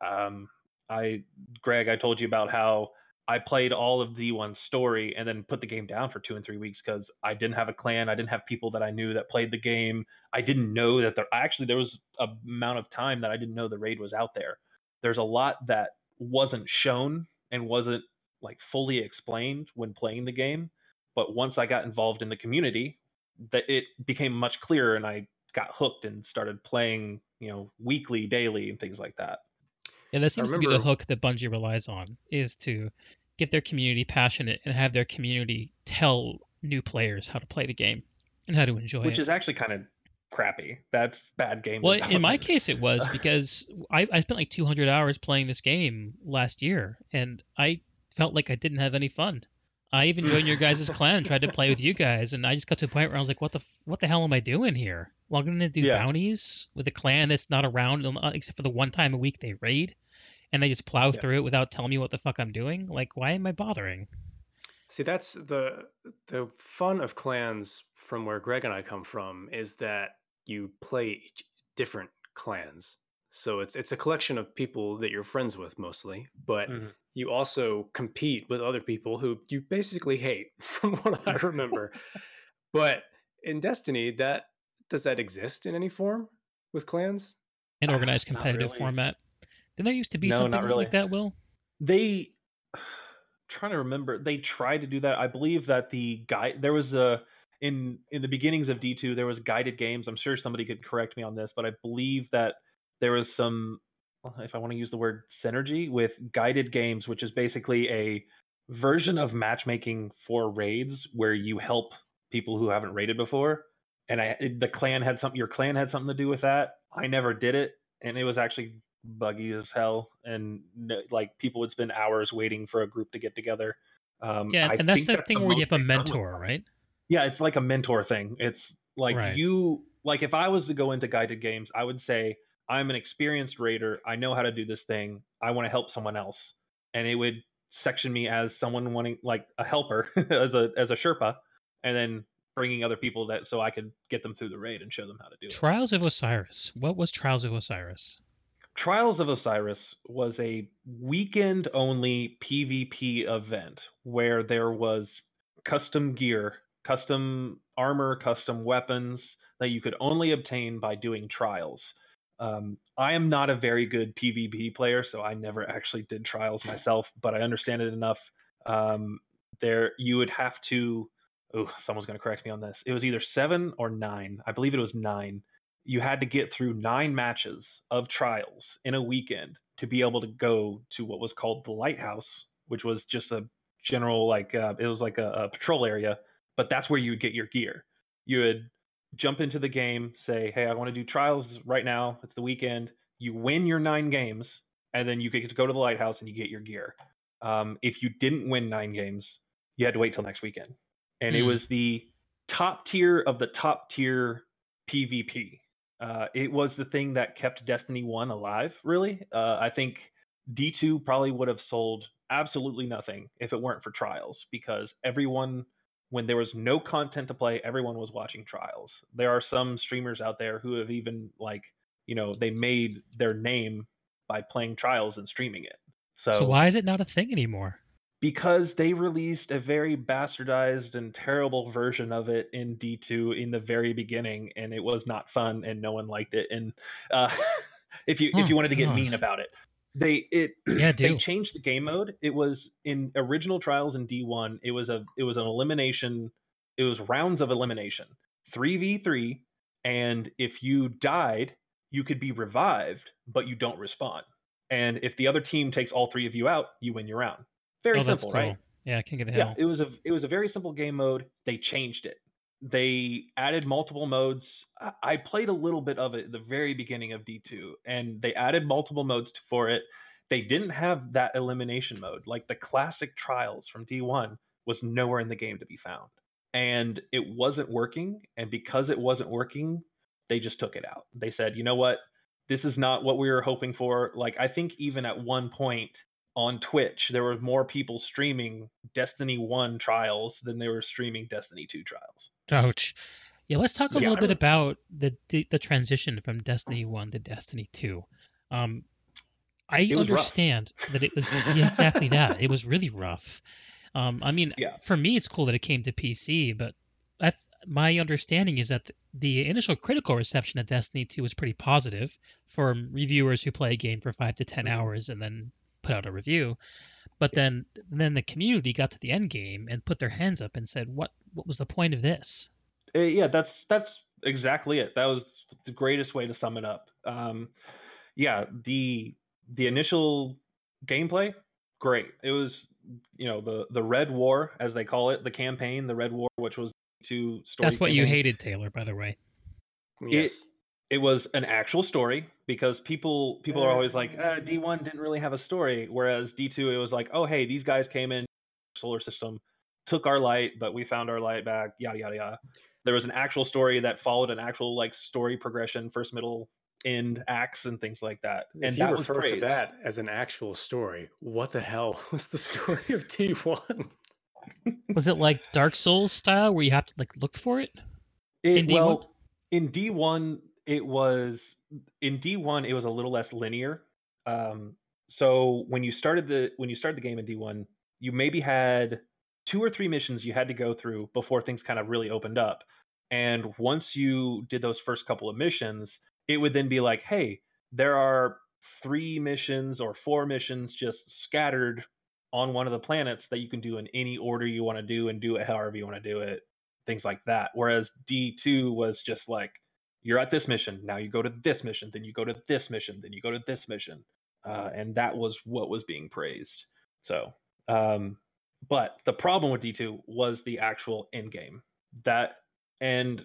Um, I, Greg, I told you about how I played all of D1 story and then put the game down for two and three weeks because I didn't have a clan. I didn't have people that I knew that played the game. I didn't know that there actually there was a amount of time that I didn't know the raid was out there. There's a lot that wasn't shown and wasn't like fully explained when playing the game. But once I got involved in the community, that it became much clearer and I got hooked and started playing, you know, weekly, daily and things like that. Yeah, that seems remember, to be the hook that Bungie relies on is to get their community passionate and have their community tell new players how to play the game and how to enjoy which it. Which is actually kind of crappy. That's bad game. Well, in my case, it was because I, I spent like 200 hours playing this game last year, and I felt like I didn't have any fun. I even joined your guys' clan and tried to play with you guys, and I just got to a point where I was like, "What the what the hell am I doing here? Well, I'm going to do yeah. bounties with a clan that's not around uh, except for the one time a week they raid." and they just plow yeah. through it without telling me what the fuck I'm doing. Like, why am I bothering? See, that's the the fun of clans from where Greg and I come from is that you play different clans. So it's it's a collection of people that you're friends with mostly, but mm-hmm. You also compete with other people who you basically hate, from what I remember. but in Destiny, that does that exist in any form with clans? An ah, organized competitive really. format. Didn't there used to be no, something really. like that, Will? They trying to remember. They tried to do that. I believe that the guy there was a in in the beginnings of D2 there was guided games. I'm sure somebody could correct me on this, but I believe that there was some if I want to use the word synergy with guided games, which is basically a version of matchmaking for raids where you help people who haven't raided before. And I the clan had something your clan had something to do with that. I never did it and it was actually buggy as hell, and like people would spend hours waiting for a group to get together. Um, yeah, and that's the that's thing where you have a mentor, right? Yeah, it's like a mentor thing. It's like right. you like if I was to go into guided games, I would say I'm an experienced raider. I know how to do this thing. I want to help someone else, and it would section me as someone wanting like a helper as a as a Sherpa, and then bringing other people that so I could get them through the raid and show them how to do it. Trials of Osiris. What was Trials of Osiris? Trials of Osiris was a weekend only PvP event where there was custom gear, custom armor, custom weapons that you could only obtain by doing trials. Um, I am not a very good PvP player, so I never actually did trials myself, but I understand it enough. Um, there, you would have to. Oh, someone's going to correct me on this. It was either seven or nine. I believe it was nine you had to get through nine matches of trials in a weekend to be able to go to what was called the lighthouse which was just a general like uh, it was like a, a, patrol area but that's where you would get your gear you would jump into the game say hey i want to do trials right now it's the weekend you win your nine games and then you get to go to the lighthouse and you get your gear um, if you didn't win nine games you had to wait till next weekend and it hmm. was the top tier of the top tier pvp uh, it was the thing that kept Destiny 1 alive, really. Uh, I think D2 probably would have sold absolutely nothing if it weren't for Trials, because everyone, when there was no content to play, everyone was watching Trials. There are some streamers out there who have even, like, you know, they made their name by playing Trials and streaming it. So, so why is it not a thing anymore? because they released a very bastardized and terrible version of it in D2 in the very beginning, and it was not fun, and no one liked it. And uh, if you oh, if you wanted to get mean about it, they it yeah, they changed the game mode. It was in original trials in D1. It was a it was an elimination. It was rounds of elimination, three v three, and if you died, you could be revived, but you don't respawn. And if the other team takes all three of you out, you win your round very oh, simple, cool. right? Yeah, I can't get the hell. Yeah, it was a it was a very simple game mode. They changed it. They added multiple modes. I played a little bit of it at the very beginning of D2, and they added multiple modes for it. They didn't have that elimination mode. Like the classic trials from D1 was nowhere in the game to be found. And it wasn't working. And because it wasn't working, they just took it out. They said, you know what? This is not what we were hoping for. Like, I think even at one point, on Twitch, there were more people streaming Destiny 1 trials than they were streaming Destiny 2 trials. Ouch. Yeah, let's talk a yeah, little bit about the, the, the transition from Destiny 1 to Destiny 2. Um I understand rough. that it was yeah, exactly that. It was really rough. Um, I mean, yeah. for me, it's cool that it came to PC, but I, my understanding is that the initial critical reception of Destiny 2 was pretty positive from reviewers who play a game for five to 10 mm-hmm. hours and then put out a review. But then, then the community got to the end game and put their hands up and said, "What? What was the point of this?" Uh, yeah, that's that's exactly it. That was the greatest way to sum it up. Um, yeah, the the initial gameplay, great. It was you know the the Red War as they call it, the campaign, the Red War, which was two story. That's what campaign. you hated, Taylor. By the way. Yes. It, it was an actual story because people people are always like uh, D1 didn't really have a story, whereas D2 it was like, oh hey, these guys came in solar system, took our light, but we found our light back, yada yada yada. There was an actual story that followed an actual like story progression, first, middle, end acts and things like that. If and you that refer to that as an actual story, what the hell was the story of D1? was it like Dark Souls style where you have to like look for it? it in D1? Well, in D1 it was in D1 it was a little less linear. Um, so when you started the when you started the game in D1, you maybe had two or three missions you had to go through before things kind of really opened up. And once you did those first couple of missions, it would then be like, hey, there are three missions or four missions just scattered on one of the planets that you can do in any order you want to do and do it however you want to do it, things like that. Whereas D2 was just like, you're at this mission, now you go to this mission, then you go to this mission, then you go to this mission. Uh, and that was what was being praised. So, um, but the problem with D2 was the actual end game. That, and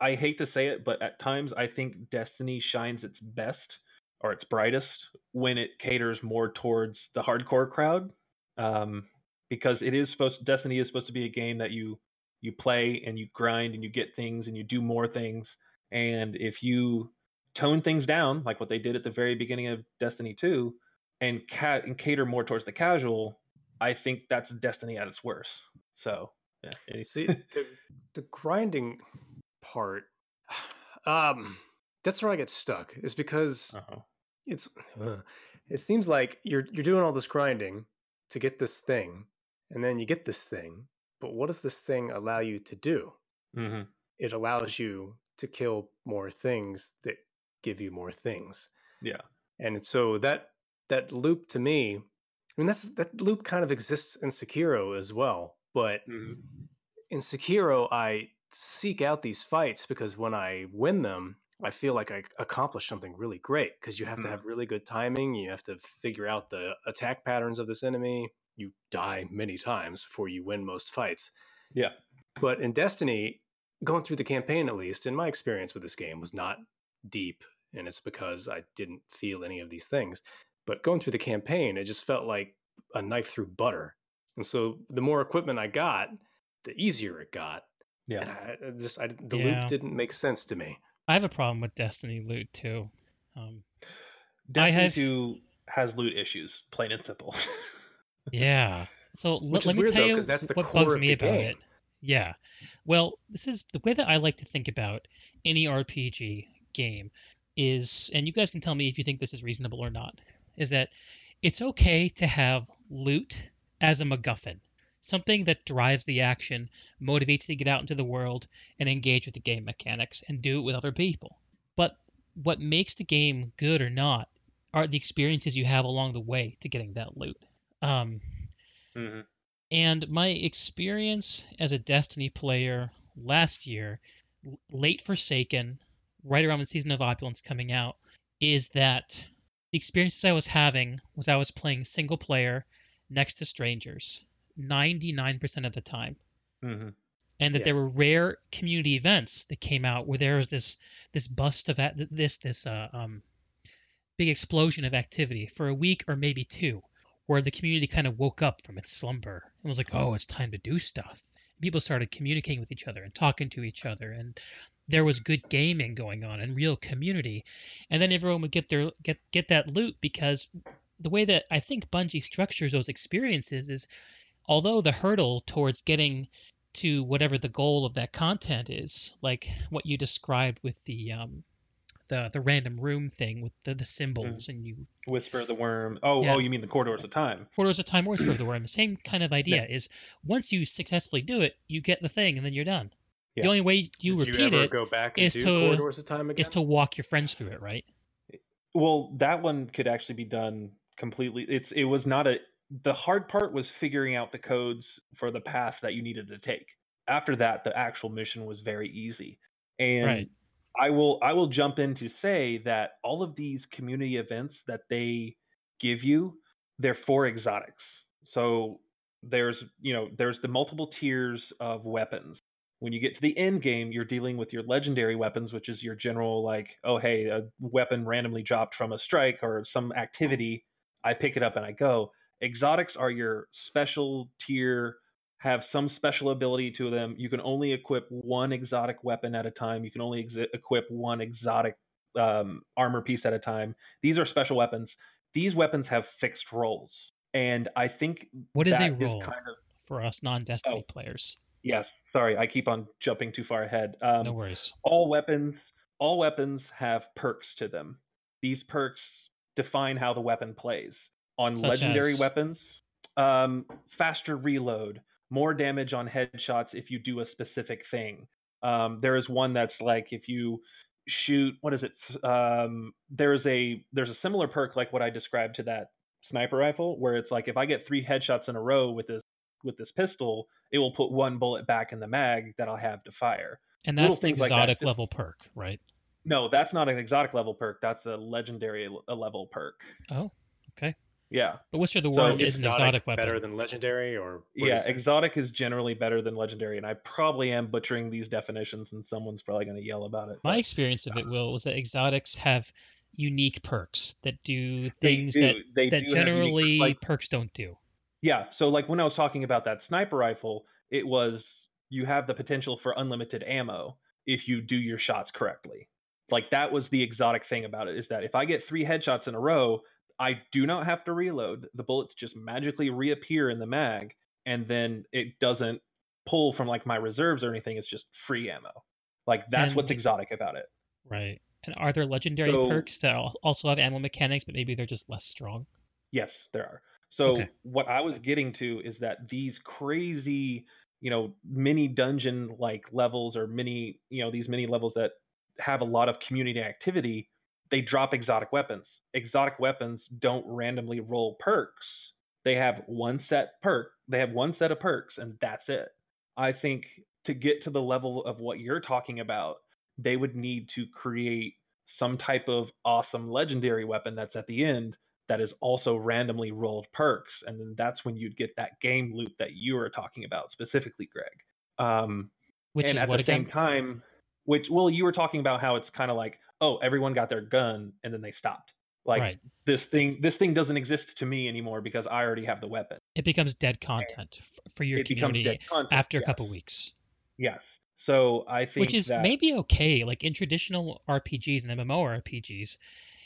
I hate to say it, but at times I think Destiny shines its best or its brightest when it caters more towards the hardcore crowd. Um, because it is supposed Destiny is supposed to be a game that you you play and you grind and you get things and you do more things. And if you tone things down, like what they did at the very beginning of Destiny 2, and, ca- and cater more towards the casual, I think that's Destiny at its worst. So, yeah. See, the, the grinding part, um, that's where I get stuck. Is because uh-huh. it's uh, it seems like you're you're doing all this grinding to get this thing, and then you get this thing. But what does this thing allow you to do? Mm-hmm. It allows you to kill more things that give you more things. Yeah, and so that that loop to me, I mean, that's that loop kind of exists in Sekiro as well. But mm-hmm. in Sekiro, I seek out these fights because when I win them, I feel like I accomplished something really great because you have to mm. have really good timing. You have to figure out the attack patterns of this enemy. You die many times before you win most fights. Yeah. But in Destiny, going through the campaign, at least in my experience with this game, was not deep. And it's because I didn't feel any of these things. But going through the campaign, it just felt like a knife through butter. And so the more equipment I got, the easier it got. Yeah. I, just I, the yeah. loop didn't make sense to me. I have a problem with Destiny loot too. Um, Destiny have... 2 has loot issues, plain and simple. yeah. So l- let me tell though, you what bugs me about game. it. Yeah. Well, this is the way that I like to think about any RPG game is, and you guys can tell me if you think this is reasonable or not, is that it's okay to have loot as a MacGuffin something that drives the action, motivates you to get out into the world and engage with the game mechanics and do it with other people. But what makes the game good or not are the experiences you have along the way to getting that loot. Um, mm-hmm. And my experience as a Destiny player last year, late Forsaken, right around the season of Opulence coming out, is that the experiences I was having was I was playing single player next to strangers 99% of the time. Mm-hmm. And that yeah. there were rare community events that came out where there was this this bust of this this uh, um, big explosion of activity for a week or maybe two, where the community kind of woke up from its slumber and was like, "Oh, it's time to do stuff." And people started communicating with each other and talking to each other, and there was good gaming going on and real community. And then everyone would get their get get that loot because the way that I think Bungie structures those experiences is although the hurdle towards getting to whatever the goal of that content is, like what you described with the um, the the random room thing with the, the symbols, mm. and you whisper the worm. Oh, yeah. oh, you mean the corridors of time? Corridors of time, or whisper of the worm. The same kind of idea yeah. is once you successfully do it, you get the thing, and then you're done. Yeah. The only way you Did repeat you it go back is to corridors of time again? is to walk your friends through it, right? Well, that one could actually be done completely. It's it was not a the hard part was figuring out the codes for the path that you needed to take. After that, the actual mission was very easy. And right. I will I will jump in to say that all of these community events that they give you, they're for exotics. So there's you know there's the multiple tiers of weapons. When you get to the end game, you're dealing with your legendary weapons, which is your general like, oh hey, a weapon randomly dropped from a strike or some activity. I pick it up and I go Exotics are your special tier, have some special ability to them. You can only equip one exotic weapon at a time. You can only ex- equip one exotic um, armor piece at a time. These are special weapons. These weapons have fixed roles, and I think what is a role is kind of, for us non-Destiny oh, players? Yes, sorry, I keep on jumping too far ahead. Um, no worries. All weapons, all weapons have perks to them. These perks define how the weapon plays on Such legendary as... weapons. Um, faster reload, more damage on headshots if you do a specific thing. Um, there is one that's like if you shoot what is it um, there's a there's a similar perk like what i described to that sniper rifle where it's like if i get three headshots in a row with this with this pistol it will put one bullet back in the mag that i'll have to fire and that's the exotic like that. level perk right no that's not an exotic level perk that's a legendary level perk oh okay yeah. But Whisper the Worm so is an exotic weapon. Better than legendary or Yeah, is exotic is generally better than legendary, and I probably am butchering these definitions and someone's probably gonna yell about it. My experience of it, Will, was that exotics have unique perks that do things do. that they that generally like, perks don't do. Yeah. So like when I was talking about that sniper rifle, it was you have the potential for unlimited ammo if you do your shots correctly. Like that was the exotic thing about it is that if I get three headshots in a row, I do not have to reload. The bullets just magically reappear in the mag, and then it doesn't pull from like my reserves or anything. It's just free ammo. Like that's and, what's exotic about it. Right. And are there legendary so, perks that also have ammo mechanics, but maybe they're just less strong? Yes, there are. So okay. what I was getting to is that these crazy, you know, mini dungeon like levels or mini, you know, these mini levels that have a lot of community activity they drop exotic weapons. Exotic weapons don't randomly roll perks. They have one set perk. They have one set of perks, and that's it. I think to get to the level of what you're talking about, they would need to create some type of awesome legendary weapon that's at the end that is also randomly rolled perks. And then that's when you'd get that game loop that you were talking about specifically, Greg. Um, which and at the same time, which, well, you were talking about how it's kind of like, oh, everyone got their gun and then they stopped. Like right. this thing, this thing doesn't exist to me anymore because I already have the weapon. It becomes dead content for your it community after a yes. couple weeks. Yes. So I think which is that... maybe okay. Like in traditional RPGs and MMORPGs,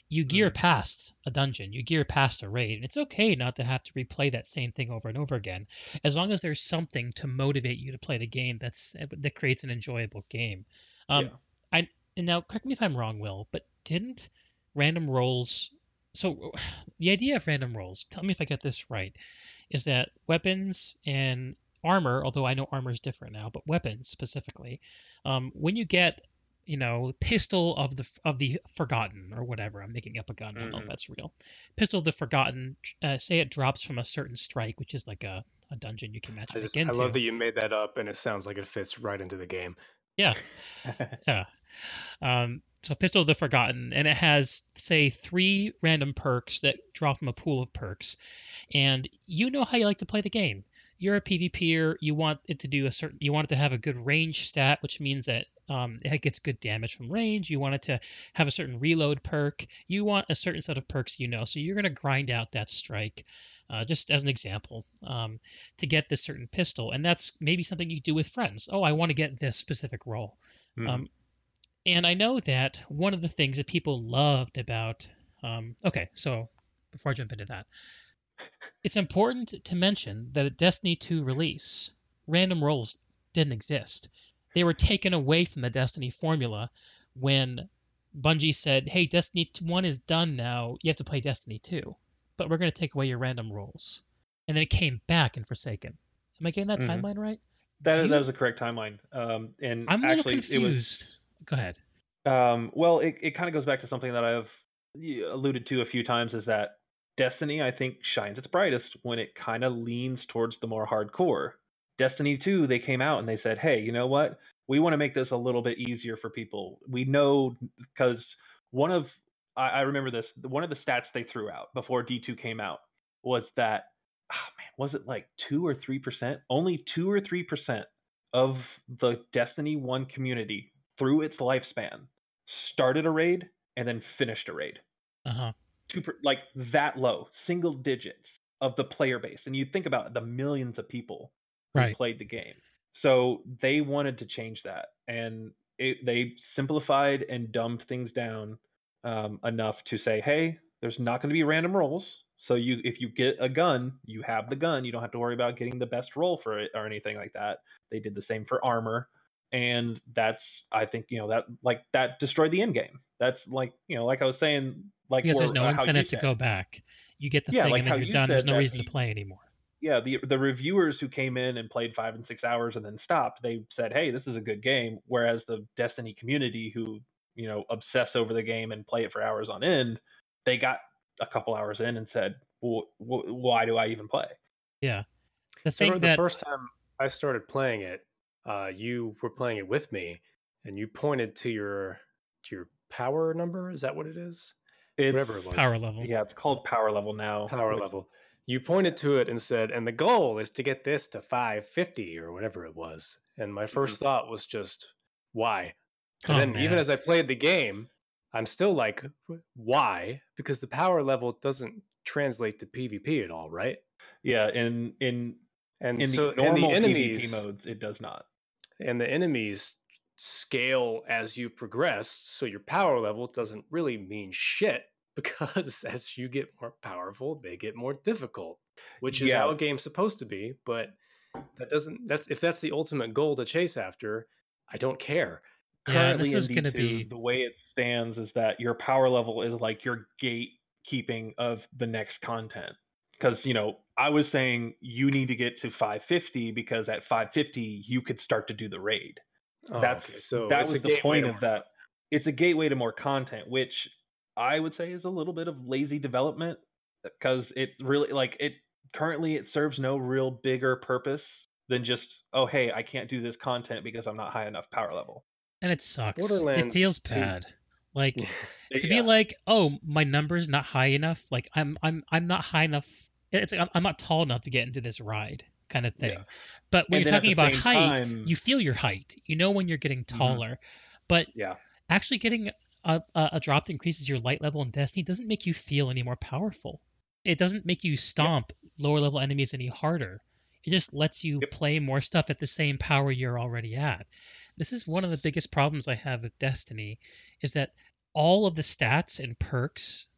you gear mm. past a dungeon, you gear past a raid, and it's okay not to have to replay that same thing over and over again, as long as there's something to motivate you to play the game that's that creates an enjoyable game. Um, yeah. I and now correct me if I'm wrong, Will, but didn't random rolls so the idea of random rolls, tell me if I get this right, is that weapons and armor, although I know armor is different now, but weapons specifically, um, when you get you know pistol of the of the forgotten or whatever i'm making up a gun i don't know if mm-hmm. that's real pistol of the forgotten uh, say it drops from a certain strike which is like a, a dungeon you can match I, just, I love that you made that up and it sounds like it fits right into the game. Yeah. Yeah um, so Pistol of the Forgotten, and it has say three random perks that draw from a pool of perks, and you know how you like to play the game. You're a PvPer. You want it to do a certain. You want it to have a good range stat, which means that um, it gets good damage from range. You want it to have a certain reload perk. You want a certain set of perks you know. So you're going to grind out that strike, uh, just as an example, um, to get this certain pistol. And that's maybe something you do with friends. Oh, I want to get this specific role. Mm. Um, and I know that one of the things that people loved about. Um, okay, so before I jump into that, it's important to mention that at Destiny 2 release, random rolls didn't exist. They were taken away from the Destiny formula when Bungie said, "Hey, Destiny 1 is done now. You have to play Destiny 2, but we're going to take away your random rolls." And then it came back in Forsaken. Am I getting that mm-hmm. timeline right? That, you... that was the correct timeline. Um, and I'm a little confused. Was, Go ahead. Um, well, it, it kind of goes back to something that I've alluded to a few times is that Destiny, I think, shines its brightest when it kind of leans towards the more hardcore. Destiny 2, they came out and they said, hey, you know what? We want to make this a little bit easier for people. We know because one of, I, I remember this, one of the stats they threw out before D2 came out was that, oh man, was it like 2 or 3%? Only 2 or 3% of the Destiny 1 community through its lifespan started a raid and then finished a raid. Uh-huh. Two like that low, single digits of the player base. And you think about the millions of people who right. played the game. So they wanted to change that. And it, they simplified and dumbed things down um, enough to say, hey, there's not going to be random rolls. So you, if you get a gun, you have the gun. You don't have to worry about getting the best roll for it or anything like that. They did the same for armor and that's I think you know that like that destroyed the end game. That's like you know like I was saying like because there's no uh, incentive to go back. You get the yeah, thing like and then you're done. There's no reason the, to play anymore. Yeah, the the reviewers who came in and played five and six hours and then stopped, they said, "Hey, this is a good game." Whereas the Destiny community, who you know obsess over the game and play it for hours on end, they got a couple hours in and said, well, "Why do I even play?" Yeah, the thing so that the first time I started playing it, uh, you were playing it with me, and you pointed to your to your power number. Is that what it is? It's Whatever it was. Power level. Yeah, it's called power level now. Power which... level. You pointed to it and said, and the goal is to get this to 550 or whatever it was. And my 1st mm-hmm. thought was just, why? And oh, then man. even as I played the game, I'm still like, why? Because the power level doesn't translate to PvP at all, right? Yeah, in in and in so the normal and the enemies PvP modes, it does not and the enemies scale as you progress so your power level doesn't really mean shit because as you get more powerful they get more difficult which is yeah. how a game's supposed to be but that doesn't that's if that's the ultimate goal to chase after i don't care yeah, currently this is going to be the way it stands is that your power level is like your gatekeeping of the next content because you know i was saying you need to get to 550 because at 550 you could start to do the raid oh, that's okay. so that was the point of that it's a gateway to more content which i would say is a little bit of lazy development uh, because it really like it currently it serves no real bigger purpose than just oh hey i can't do this content because i'm not high enough power level and it sucks it feels bad like to yeah. be like oh my number's not high enough like i'm i'm i'm not high enough it's like I'm not tall enough to get into this ride kind of thing. Yeah. But when and you're talking about height, time... you feel your height. You know when you're getting mm-hmm. taller. Mm-hmm. But yeah, actually getting a, a, a, drop that increases your light level in Destiny doesn't make you feel any more powerful. It doesn't make you stomp yep. lower level enemies any harder. It just lets you yep. play more stuff at the same power you're already at. This is one of the biggest problems I have with Destiny is that all of the stats and perks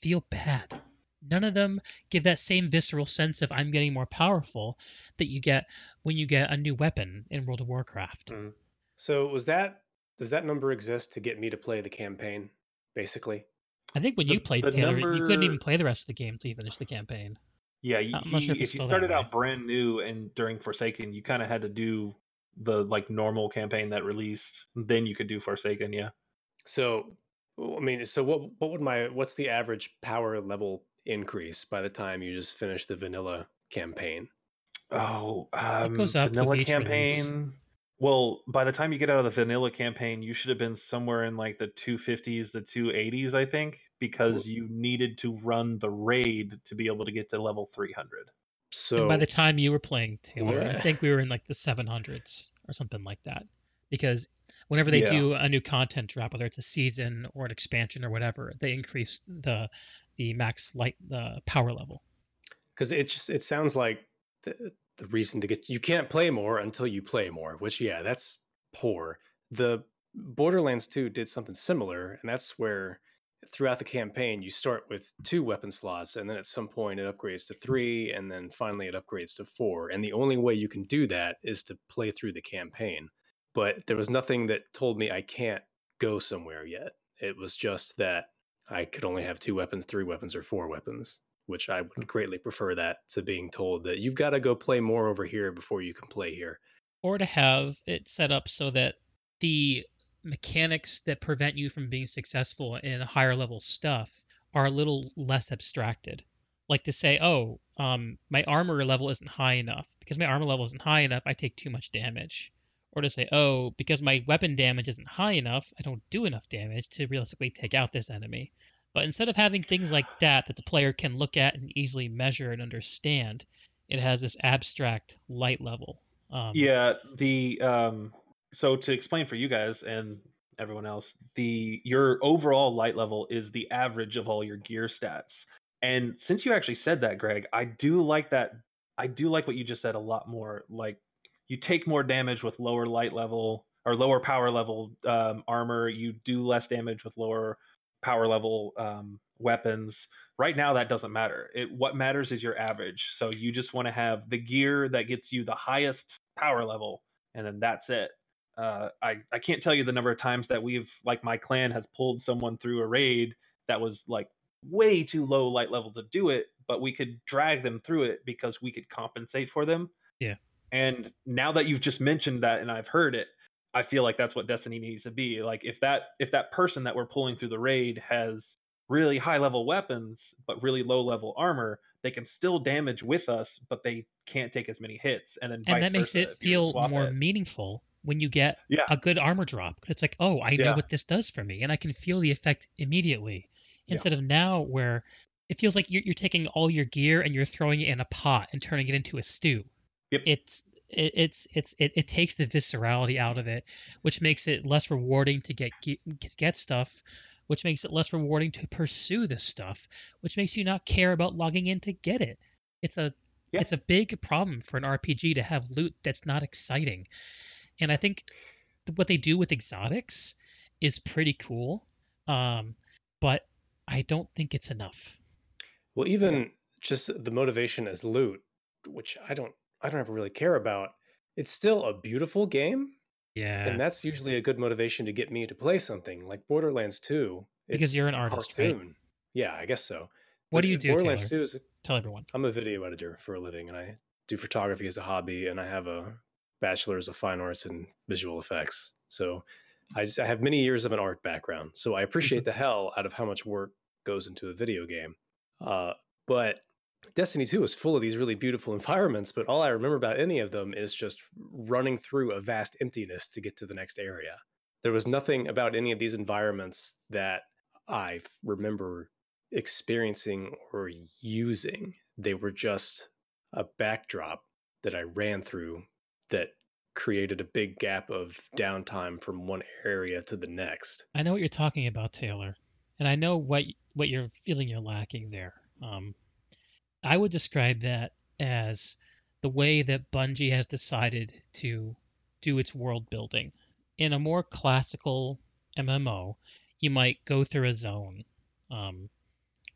feel bad none of them give that same visceral sense of I'm getting more powerful that you get when you get a new weapon in World of Warcraft. Mm. So was that does that number exist to get me to play the campaign, basically? I think when the, you played Taylor, number... you couldn't even play the rest of the game to finish the campaign. Yeah, you, sure if, if you started out brand new and during Forsaken, you kind of had to do the like normal campaign that released. Then you could do Forsaken, yeah. So, I mean, so what? What would my? What's the average power level increase by the time you just finish the vanilla campaign? Oh, um, it goes up vanilla campaign. Release. Well, by the time you get out of the vanilla campaign, you should have been somewhere in like the 250s, the 280s, I think, because you needed to run the raid to be able to get to level 300. So and by the time you were playing Taylor, yeah. I think we were in like the 700s or something like that. Because whenever they yeah. do a new content drop, whether it's a season or an expansion or whatever, they increase the the max light power level. Because it just it sounds like the, the reason to get you can't play more until you play more, which yeah, that's poor. The Borderlands 2 did something similar, and that's where throughout the campaign you start with two weapon slots and then at some point it upgrades to three and then finally it upgrades to four and the only way you can do that is to play through the campaign but there was nothing that told me i can't go somewhere yet It was just that I could only have two weapons, three weapons, or four weapons, which I would greatly prefer that to being told that you've got to go play more over here before you can play here. Or to have it set up so that the mechanics that prevent you from being successful in higher level stuff are a little less abstracted. Like to say, oh, um, my armor level isn't high enough. Because my armor level isn't high enough, I take too much damage. Or to say, oh, because my weapon damage isn't high enough, I don't do enough damage to realistically take out this enemy. But instead of having things like that that the player can look at and easily measure and understand, it has this abstract light level. Um, yeah, the um, so to explain for you guys and everyone else, the your overall light level is the average of all your gear stats. And since you actually said that, Greg, I do like that. I do like what you just said a lot more. Like you take more damage with lower light level or lower power level um, armor. You do less damage with lower power level um, weapons. Right now, that doesn't matter. It what matters is your average. So you just want to have the gear that gets you the highest power level, and then that's it. Uh, I I can't tell you the number of times that we've like my clan has pulled someone through a raid that was like way too low light level to do it, but we could drag them through it because we could compensate for them. Yeah. And now that you've just mentioned that and I've heard it, I feel like that's what Destiny needs to be. Like if that if that person that we're pulling through the raid has really high level weapons but really low level armor, they can still damage with us, but they can't take as many hits. And then and that makes it feel more it. meaningful when you get yeah. a good armor drop. It's like, oh, I know what this does for me, and I can feel the effect immediately. Instead yeah. of now, where it feels like you're, you're taking all your gear and you're throwing it in a pot and turning it into a stew. Yep. It's it, it's it's it, it takes the viscerality out of it, which makes it less rewarding to get get stuff, which makes it less rewarding to pursue this stuff, which makes you not care about logging in to get it. It's a yeah. it's a big problem for an RPG to have loot that's not exciting. And I think what they do with exotics is pretty cool. Um, but I don't think it's enough. Well, even just the motivation as loot, which I don't I don't ever really care about, it's still a beautiful game. Yeah. And that's usually a good motivation to get me to play something like Borderlands 2. Because you're an artist, cartoon. right? Yeah, I guess so. What but do you do? Borderlands Taylor? 2 is Tell everyone. I'm a video editor for a living and I do photography as a hobby and I have a bachelor's of fine arts and visual effects. So I, just, I have many years of an art background. So I appreciate the hell out of how much work goes into a video game. Uh, but Destiny 2 is full of these really beautiful environments, but all I remember about any of them is just running through a vast emptiness to get to the next area. There was nothing about any of these environments that I remember experiencing or using. They were just a backdrop that I ran through that created a big gap of downtime from one area to the next. I know what you're talking about, Taylor, and I know what what you're feeling you're lacking there. Um, I would describe that as the way that Bungie has decided to do its world building. In a more classical MMO, you might go through a zone, um,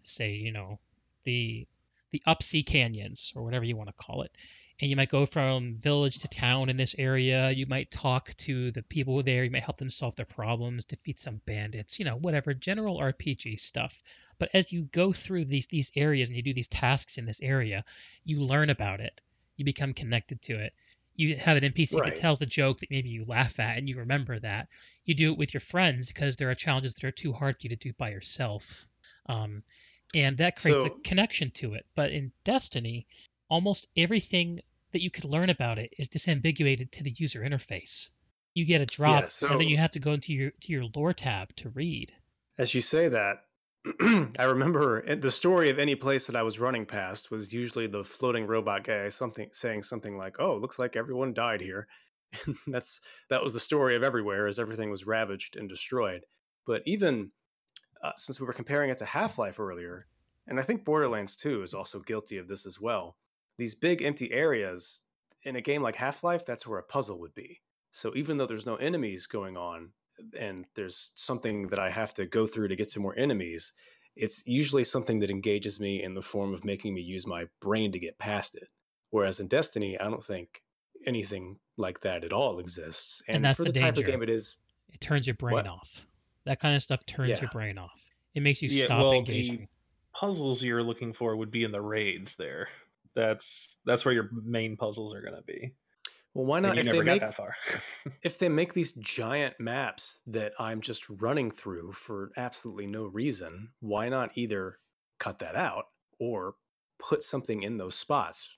say, you know, the the Upsea Canyons or whatever you want to call it, and you might go from village to town in this area. You might talk to the people there. You might help them solve their problems, defeat some bandits, you know, whatever general RPG stuff. But as you go through these these areas and you do these tasks in this area, you learn about it. You become connected to it. You have an NPC right. that tells a joke that maybe you laugh at and you remember that. You do it with your friends because there are challenges that are too hard for you to do by yourself. Um, and that creates so, a connection to it. But in Destiny, almost everything that you could learn about it is disambiguated to the user interface. You get a drop, yeah, so, and then you have to go into your to your lore tab to read. As you say that, I remember the story of any place that I was running past was usually the floating robot guy something saying something like, "Oh, looks like everyone died here." And that's that was the story of everywhere as everything was ravaged and destroyed. But even uh, since we were comparing it to Half Life earlier, and I think Borderlands 2 is also guilty of this as well these big empty areas in a game like Half Life, that's where a puzzle would be. So even though there's no enemies going on and there's something that I have to go through to get to more enemies, it's usually something that engages me in the form of making me use my brain to get past it. Whereas in Destiny, I don't think anything like that at all exists. And, and that's for the, the type of game it is, it turns your brain what? off. That kind of stuff turns yeah. your brain off. It makes you yeah, stop well, engaging. puzzles you're looking for would be in the raids there. That's that's where your main puzzles are going to be. Well, why not? If they make if they make these giant maps that I'm just running through for absolutely no reason, why not either cut that out or put something in those spots?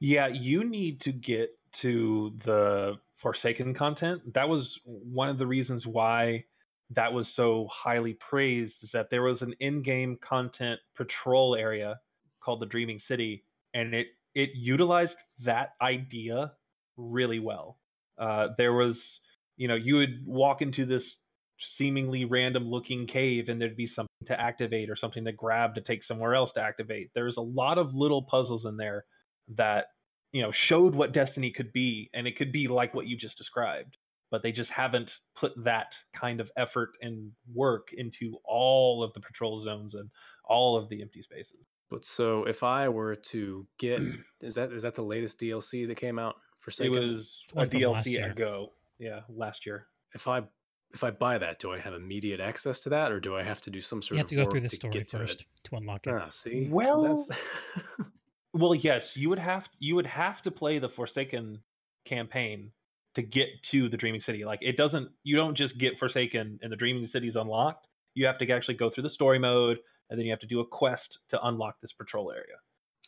Yeah, you need to get to the Forsaken content. That was one of the reasons why that was so highly praised is that there was an in-game content patrol area called the Dreaming City and it it utilized that idea really well. Uh, there was, you know, you would walk into this seemingly random looking cave and there'd be something to activate or something to grab to take somewhere else to activate. There's a lot of little puzzles in there that, you know, showed what Destiny could be. And it could be like what you just described, but they just haven't put that kind of effort and work into all of the patrol zones and all of the empty spaces. But so if I were to get is that is that the latest DLC that came out? Forsaken? It was a DLC at Go. Yeah, last year. If I if I buy that, do I have immediate access to that, or do I have to do some sort you have of to go through the story to first to unlock it? Ah, see, well, well, yes, you would have you would have to play the Forsaken campaign to get to the Dreaming City. Like it doesn't, you don't just get Forsaken and the Dreaming City is unlocked. You have to actually go through the story mode, and then you have to do a quest to unlock this patrol area.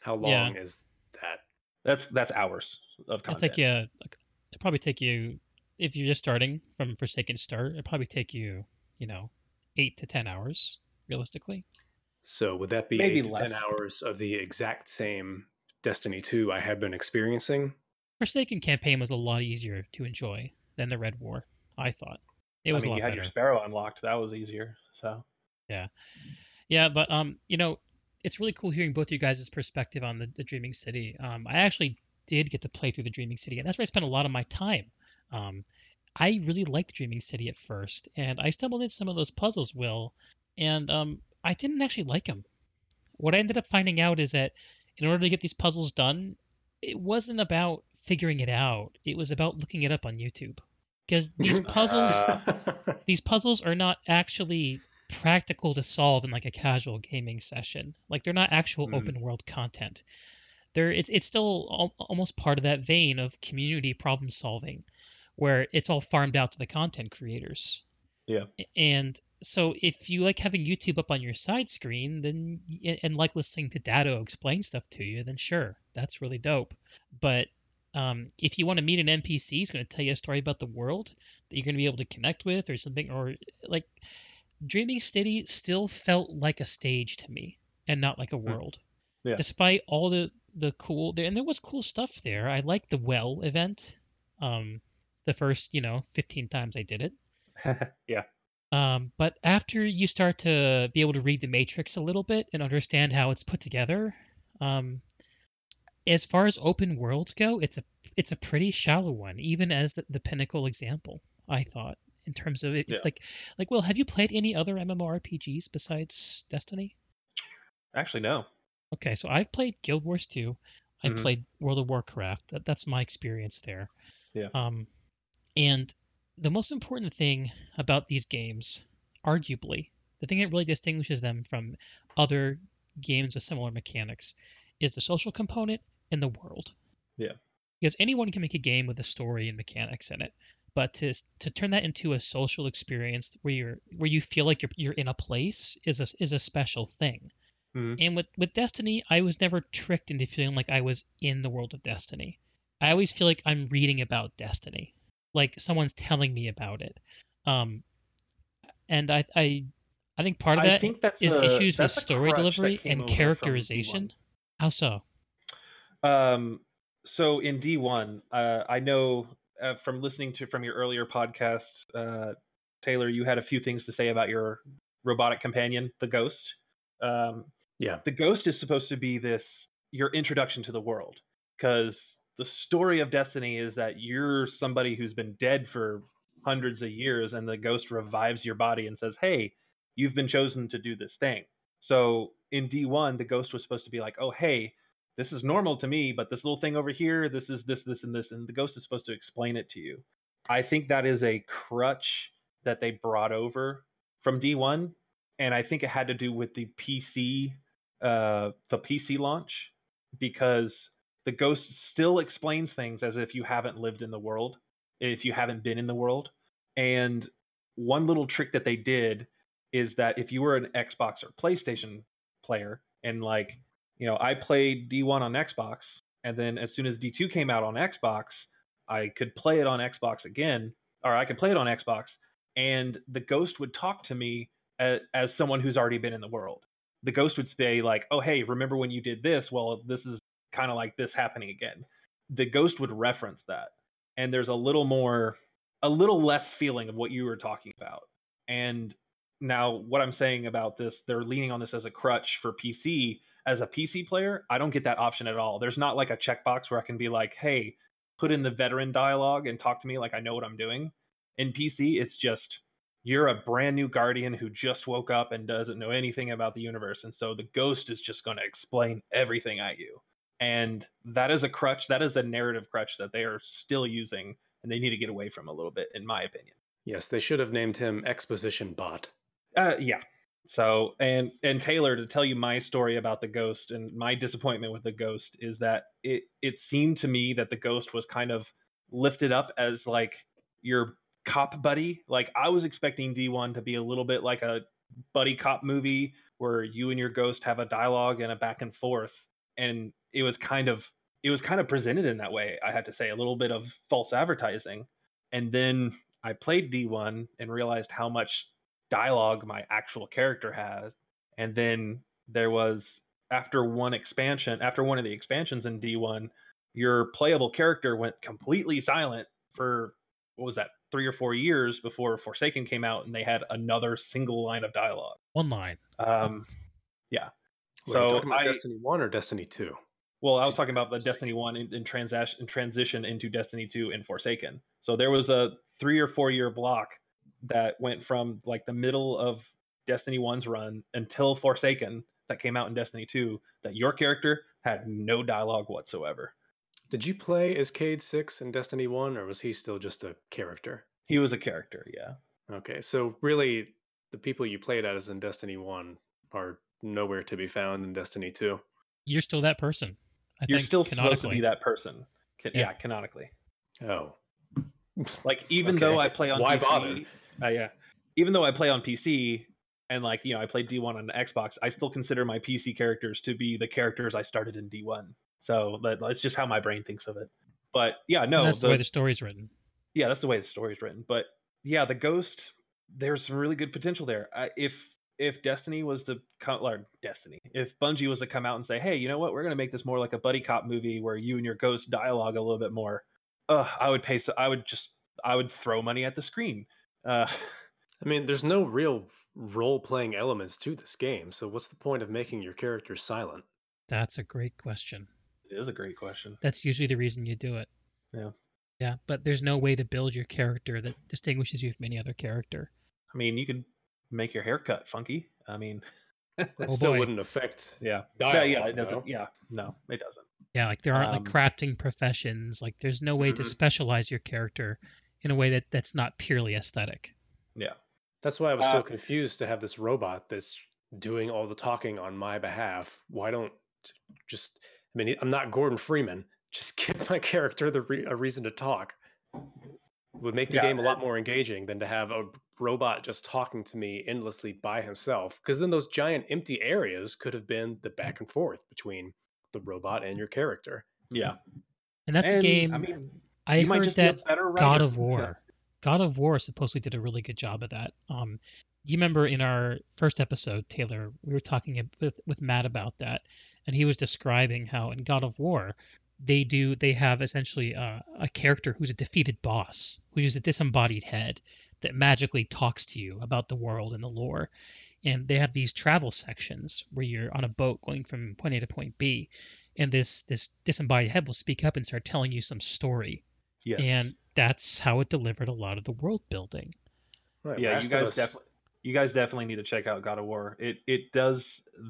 How long yeah. is that? That's that's hours of content. It'll take you. It'll probably take you if you're just starting from Forsaken start. It'll probably take you, you know, eight to ten hours realistically. So would that be Maybe eight to ten hours of the exact same Destiny 2 I had been experiencing? Forsaken campaign was a lot easier to enjoy than the Red War. I thought it was I mean, a lot you had better. your Sparrow unlocked. That was easier. So yeah, yeah, but um, you know, it's really cool hearing both of you guys' perspective on the, the Dreaming City. Um, I actually did get to play through the Dreaming City, and that's where I spent a lot of my time. Um, I really liked Dreaming City at first, and I stumbled into some of those puzzles, Will, and um, I didn't actually like them. What I ended up finding out is that in order to get these puzzles done, it wasn't about figuring it out. It was about looking it up on YouTube. Because these puzzles, these puzzles are not actually practical to solve in like a casual gaming session. Like they're not actual mm. open world content. They're it's it's still al- almost part of that vein of community problem solving, where it's all farmed out to the content creators. Yeah. And so if you like having YouTube up on your side screen, then and like listening to Datto explain stuff to you, then sure, that's really dope. But um, if you want to meet an NPC who's going to tell you a story about the world that you're going to be able to connect with or something, or like Dreaming City still felt like a stage to me and not like a hmm. world. Yeah. Despite all the the cool there and there was cool stuff there. I liked the well event. Um the first, you know, 15 times I did it. yeah. Um, but after you start to be able to read the matrix a little bit and understand how it's put together, um, as far as open worlds go, it's a it's a pretty shallow one, even as the, the pinnacle example. I thought in terms of it. Yeah. Like, like, well, have you played any other MMORPGs besides Destiny? Actually, no. Okay, so I've played Guild Wars 2. I've mm-hmm. played World of Warcraft. That, that's my experience there. Yeah. Um, and the most important thing about these games, arguably, the thing that really distinguishes them from other games with similar mechanics, is the social component and the world. Yeah. Because anyone can make a game with a story and mechanics in it but to to turn that into a social experience where you're where you feel like you're you're in a place is a is a special thing. Mm-hmm. And with with Destiny, I was never tricked into feeling like I was in the world of Destiny. I always feel like I'm reading about Destiny, like someone's telling me about it. Um, and I I I think part of that is a, issues with story delivery and characterization. How so? Um, so in D1, uh, I know uh, from listening to from your earlier podcasts, uh, Taylor, you had a few things to say about your robotic companion, the Ghost. Um, yeah, the Ghost is supposed to be this your introduction to the world because the story of Destiny is that you're somebody who's been dead for hundreds of years, and the Ghost revives your body and says, "Hey, you've been chosen to do this thing." So in D1, the Ghost was supposed to be like, "Oh, hey." This is normal to me, but this little thing over here, this is this, this, and this, and the ghost is supposed to explain it to you. I think that is a crutch that they brought over from D1, and I think it had to do with the PC, uh, the PC launch, because the ghost still explains things as if you haven't lived in the world, if you haven't been in the world. And one little trick that they did is that if you were an Xbox or PlayStation player, and like, you know, I played D1 on Xbox, and then as soon as D2 came out on Xbox, I could play it on Xbox again, or I could play it on Xbox, and the ghost would talk to me as, as someone who's already been in the world. The ghost would say like, "Oh, hey, remember when you did this? Well, this is kind of like this happening again." The ghost would reference that, and there's a little more, a little less feeling of what you were talking about. And now, what I'm saying about this, they're leaning on this as a crutch for PC. As a PC player, I don't get that option at all. There's not like a checkbox where I can be like, "Hey, put in the veteran dialogue and talk to me like I know what I'm doing." In PC, it's just you're a brand new guardian who just woke up and doesn't know anything about the universe and so the ghost is just going to explain everything at you and that is a crutch that is a narrative crutch that they are still using and they need to get away from a little bit in my opinion yes they should have named him exposition bot uh, yeah so and and taylor to tell you my story about the ghost and my disappointment with the ghost is that it it seemed to me that the ghost was kind of lifted up as like your cop buddy. Like I was expecting D1 to be a little bit like a buddy cop movie where you and your ghost have a dialogue and a back and forth and it was kind of it was kind of presented in that way i had to say a little bit of false advertising and then i played d1 and realized how much dialogue my actual character has and then there was after one expansion after one of the expansions in d1 your playable character went completely silent for what was that three or four years before Forsaken came out, and they had another single line of dialogue. One line. Um, yeah. Wait, so talking about I, Destiny One or Destiny Two? Well, I was talking about the Destiny One in, in transaction in transition into Destiny Two and Forsaken. So there was a three or four year block that went from like the middle of Destiny One's run until Forsaken that came out in Destiny Two. That your character had no dialogue whatsoever. Did you play as Cayde Six in Destiny One, or was he still just a character? He was a character, yeah. Okay, so really, the people you played as in Destiny One are nowhere to be found in Destiny Two. You're still that person. I You're still supposed to be that person. Can, yeah. yeah. canonically. Oh, like even okay. though I play on why PC, bother? Uh, yeah, even though I play on PC and like you know I played D1 on the Xbox, I still consider my PC characters to be the characters I started in D1. So but it's just how my brain thinks of it. But yeah, no, and that's the, the way the story's written. Yeah, that's the way the story's written. But yeah, the ghost, there's some really good potential there. I, if if Destiny was to come, or Destiny, if Bungie was to come out and say, hey, you know what, we're going to make this more like a buddy cop movie where you and your ghost dialogue a little bit more, uh, I would pay. So I would just, I would throw money at the screen. Uh, I mean, there's no real role playing elements to this game, so what's the point of making your character silent? That's a great question. It is a great question. That's usually the reason you do it. Yeah. Yeah, but there's no way to build your character that distinguishes you from any other character. I mean, you could make your haircut funky. I mean, that oh still boy. wouldn't affect. Yeah. Dialogue, yeah, it doesn't. Yeah, no, it doesn't. Yeah, like there aren't um, like crafting professions. Like there's no way mm-hmm. to specialize your character in a way that that's not purely aesthetic. Yeah. That's why I was uh, so confused to have this robot that's doing all the talking on my behalf. Why don't just I mean, I'm not Gordon Freeman. Just give my character the re- a reason to talk. would make the yeah, game a lot more engaging than to have a robot just talking to me endlessly by himself. Because then those giant empty areas could have been the back and forth between the robot and your character. Yeah, and that's and, a game. I mean, I heard that God of War. Yeah. God of War supposedly did a really good job of that. Um, you remember in our first episode, Taylor, we were talking with with Matt about that, and he was describing how in God of War they do they have essentially a, a character who's a defeated boss, who's just a disembodied head that magically talks to you about the world and the lore. And they have these travel sections where you're on a boat going from point A to point B, and this this disembodied head will speak up and start telling you some story. Yes. And that's how it delivered a lot of the world building. Right. Yeah, you guys definitely you guys definitely need to check out God of War. It it does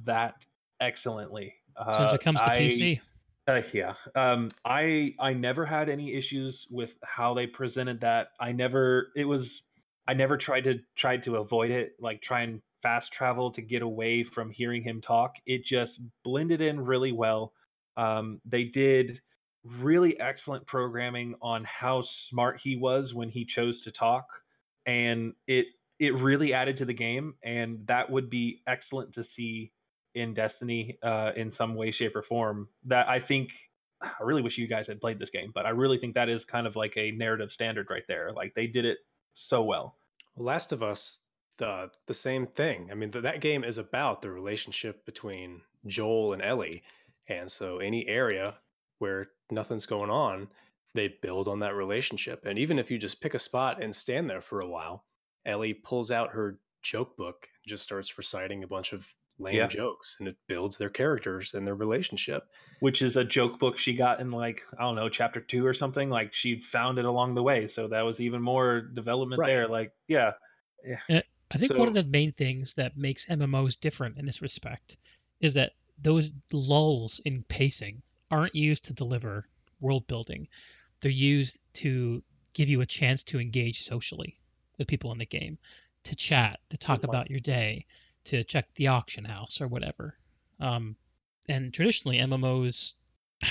that excellently. Uh, as it comes to I, PC. Uh, yeah, um, I I never had any issues with how they presented that. I never. It was I never tried to tried to avoid it, like try and fast travel to get away from hearing him talk. It just blended in really well. Um, they did really excellent programming on how smart he was when he chose to talk, and it it really added to the game. And that would be excellent to see in Destiny uh, in some way, shape, or form. That I think I really wish you guys had played this game, but I really think that is kind of like a narrative standard right there. Like they did it so well. Last of Us, the the same thing. I mean, th- that game is about the relationship between Joel and Ellie, and so any area where nothing's going on, they build on that relationship. And even if you just pick a spot and stand there for a while, Ellie pulls out her joke book and just starts reciting a bunch of lame yeah. jokes and it builds their characters and their relationship which is a joke book she got in like i don't know chapter two or something like she found it along the way so that was even more development right. there like yeah, yeah. Eh, i think so, one of the main things that makes mmos different in this respect is that those lulls in pacing aren't used to deliver world building they're used to give you a chance to engage socially with people in the game to chat to talk about your day to check the auction house or whatever. Um, and traditionally, MMOs,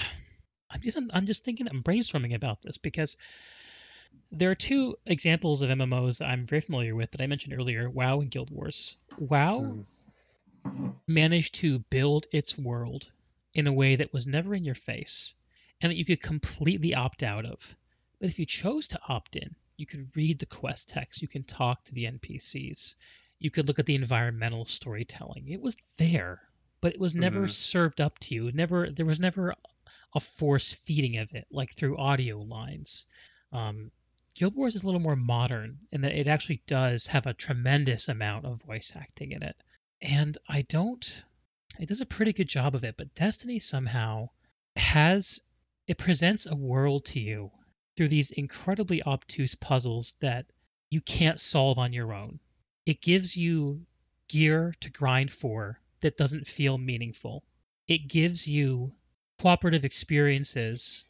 I'm just I'm just thinking I'm brainstorming about this because there are two examples of MMOs that I'm very familiar with that I mentioned earlier: WoW and Guild Wars. WoW mm. managed to build its world in a way that was never in your face and that you could completely opt out of. But if you chose to opt in, you could read the quest text, you can talk to the NPCs, you could look at the environmental storytelling. It was there, but it was never mm-hmm. served up to you. Never there was never a force feeding of it like through audio lines. Um, Guild Wars is a little more modern in that it actually does have a tremendous amount of voice acting in it. And I don't it does a pretty good job of it, but Destiny somehow has it presents a world to you through these incredibly obtuse puzzles that you can't solve on your own it gives you gear to grind for that doesn't feel meaningful. It gives you cooperative experiences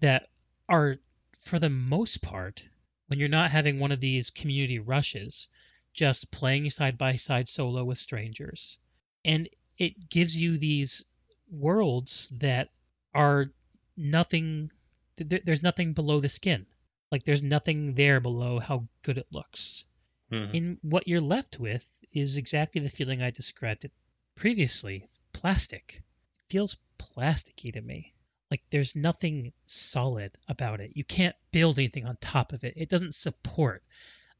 that are, for the most part, when you're not having one of these community rushes, just playing side by side solo with strangers. And it gives you these worlds that are nothing, there's nothing below the skin. Like there's nothing there below how good it looks. Mm-hmm. And what you're left with is exactly the feeling I described it previously plastic. It feels plasticky to me. Like there's nothing solid about it. You can't build anything on top of it. It doesn't support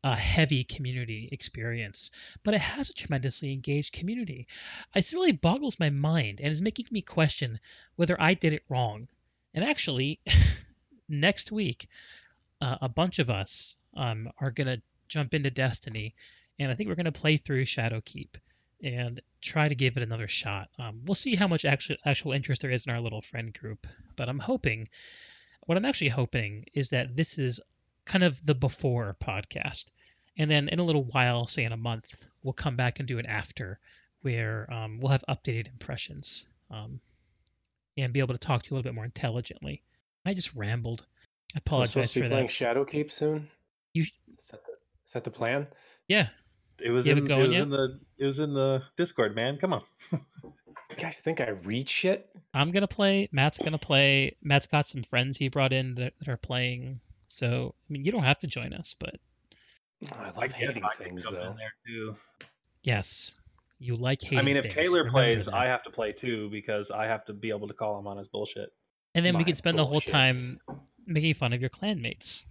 a heavy community experience, but it has a tremendously engaged community. It really boggles my mind and is making me question whether I did it wrong. And actually, next week, uh, a bunch of us um, are going to jump into Destiny, and I think we're going to play through Shadowkeep and try to give it another shot. Um, we'll see how much actual actual interest there is in our little friend group, but I'm hoping. What I'm actually hoping is that this is kind of the before podcast, and then in a little while, say in a month, we'll come back and do an after, where um, we'll have updated impressions um, and be able to talk to you a little bit more intelligently. I just rambled. I apologize for that. Shadow Shadowkeep soon. You is that the is that the plan? Yeah. It was, in, it, it was in the it was in the Discord, man. Come on. you guys think I read shit? I'm gonna play. Matt's gonna play. Matt's got some friends he brought in that, that are playing. So I mean, you don't have to join us, but oh, I love I hating things though. Yes, you like hating. I mean, if things. Taylor plays, I have to play too because I have to be able to call him on his bullshit. And then My we can spend bullshit. the whole time making fun of your clanmates.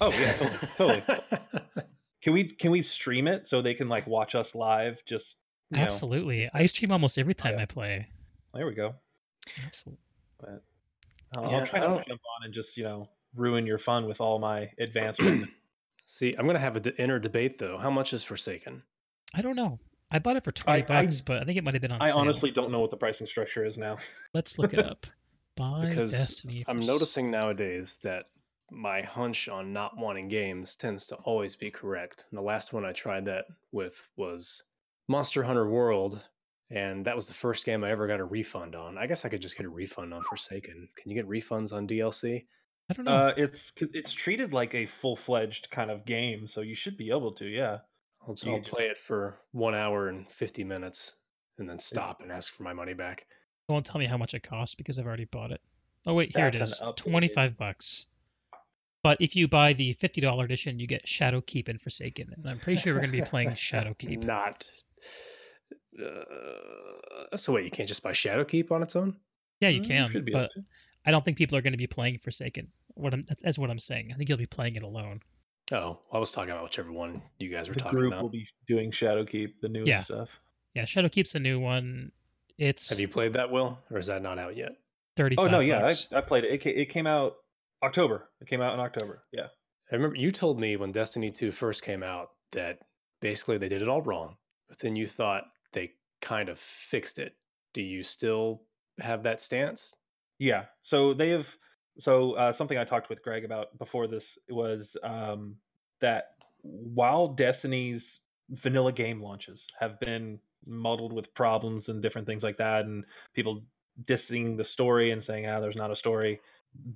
Oh yeah, totally. totally. can we can we stream it so they can like watch us live? Just absolutely. Know. I stream almost every oh, time I play. There we go. Absolutely. But I'll, yeah, I'll try not to jump on and just you know ruin your fun with all my advancement. See, I'm gonna have an inner debate though. How much is Forsaken? I don't know. I bought it for twenty I, bucks, I, but I think it might have been on. Sale. I sale. honestly don't know what the pricing structure is now. Let's look it up. Buy because Destiny. I'm noticing nowadays that my hunch on not wanting games tends to always be correct. And the last one I tried that with was Monster Hunter World, and that was the first game I ever got a refund on. I guess I could just get a refund on Forsaken. Can you get refunds on DLC? I don't know. Uh, it's it's treated like a full fledged kind of game, so you should be able to. Yeah. I'll, I'll play it for one hour and fifty minutes, and then stop and ask for my money back. Don't tell me how much it costs because I've already bought it. Oh wait, here That's it is, twenty five bucks. But if you buy the fifty dollar edition, you get Shadowkeep and Forsaken, and I'm pretty sure we're going to be playing Shadowkeep. Not. Uh, so wait, you can't just buy Shadowkeep on its own? Yeah, you mm, can, but I don't think people are going to be playing Forsaken. What I'm, that's, that's what I'm saying. I think you'll be playing it alone. Oh, I was talking about whichever one you guys were the talking group about. will be doing Shadowkeep, the new yeah. stuff. Yeah, Shadowkeep's a new one. It's Have you played that, Will, or is that not out yet? Thirty. Oh no, yeah, I, I, played it. it. It came out October. It came out in October. Yeah. I remember you told me when Destiny 2 first came out that basically they did it all wrong, but then you thought they kind of fixed it. Do you still have that stance? Yeah. So they have. So uh, something I talked with Greg about before this was um, that while Destiny's vanilla game launches have been muddled with problems and different things like that, and people dissing the story and saying, "Ah, there's not a story."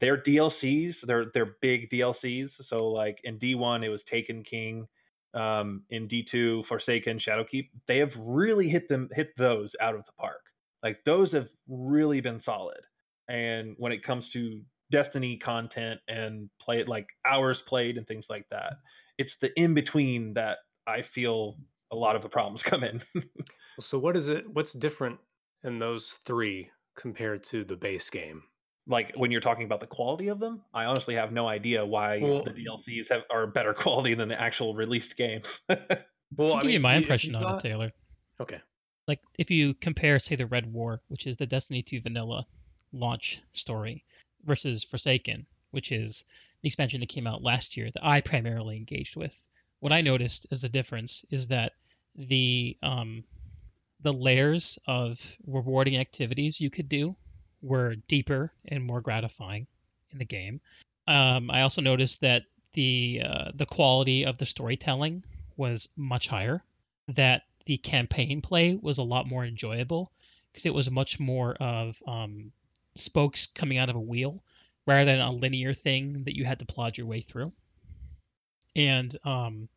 Their DLCs, they're they're big DLCs. So like in D1, it was Taken King. Um, in D2, Forsaken, Shadowkeep, they have really hit them hit those out of the park. Like those have really been solid. And when it comes to Destiny content and play it like hours played and things like that, it's the in between that I feel a lot of the problems come in. so what is it? What's different in those three compared to the base game? Like when you're talking about the quality of them, I honestly have no idea why well, the DLCs have are better quality than the actual released games. well, I'll give mean, you my impression on thought... it, Taylor. Okay. Like if you compare, say, the Red War, which is the Destiny 2 vanilla launch story, versus Forsaken, which is the expansion that came out last year that I primarily engaged with. What I noticed as the difference is that the um, the layers of rewarding activities you could do were deeper and more gratifying in the game. Um, I also noticed that the uh, the quality of the storytelling was much higher. That the campaign play was a lot more enjoyable because it was much more of um, spokes coming out of a wheel rather than a linear thing that you had to plod your way through. And um,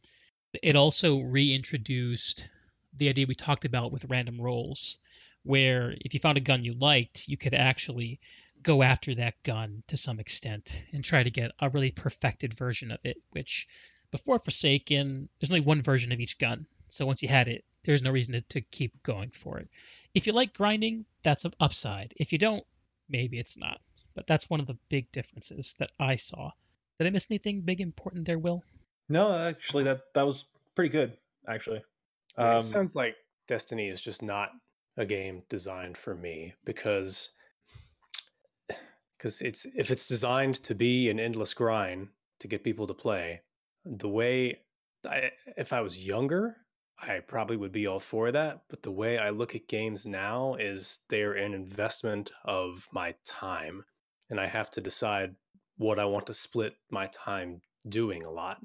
it also reintroduced the idea we talked about with random rolls, where if you found a gun you liked, you could actually go after that gun to some extent and try to get a really perfected version of it, which before Forsaken, there's only one version of each gun. So once you had it, there's no reason to, to keep going for it. If you like grinding, that's an upside. If you don't, maybe it's not. But that's one of the big differences that I saw. Did I miss anything big important there, Will? No, actually, that that was pretty good. Actually, um, it sounds like Destiny is just not a game designed for me because because it's if it's designed to be an endless grind to get people to play, the way I, if I was younger, I probably would be all for that. But the way I look at games now is they're an investment of my time. And I have to decide what I want to split my time doing a lot.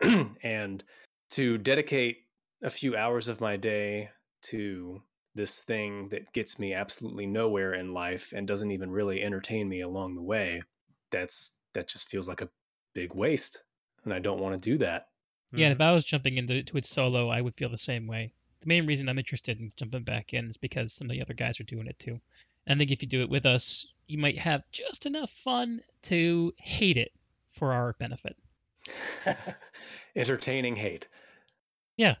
and to dedicate a few hours of my day to this thing that gets me absolutely nowhere in life and doesn't even really entertain me along the way, that's that just feels like a big waste. And I don't want to do that. Yeah, if mm-hmm. I was jumping into to it solo, I would feel the same way. The main reason I'm interested in jumping back in is because some of the other guys are doing it too. And I think if you do it with us, you might have just enough fun to hate it for our benefit. Entertaining hate. Yeah.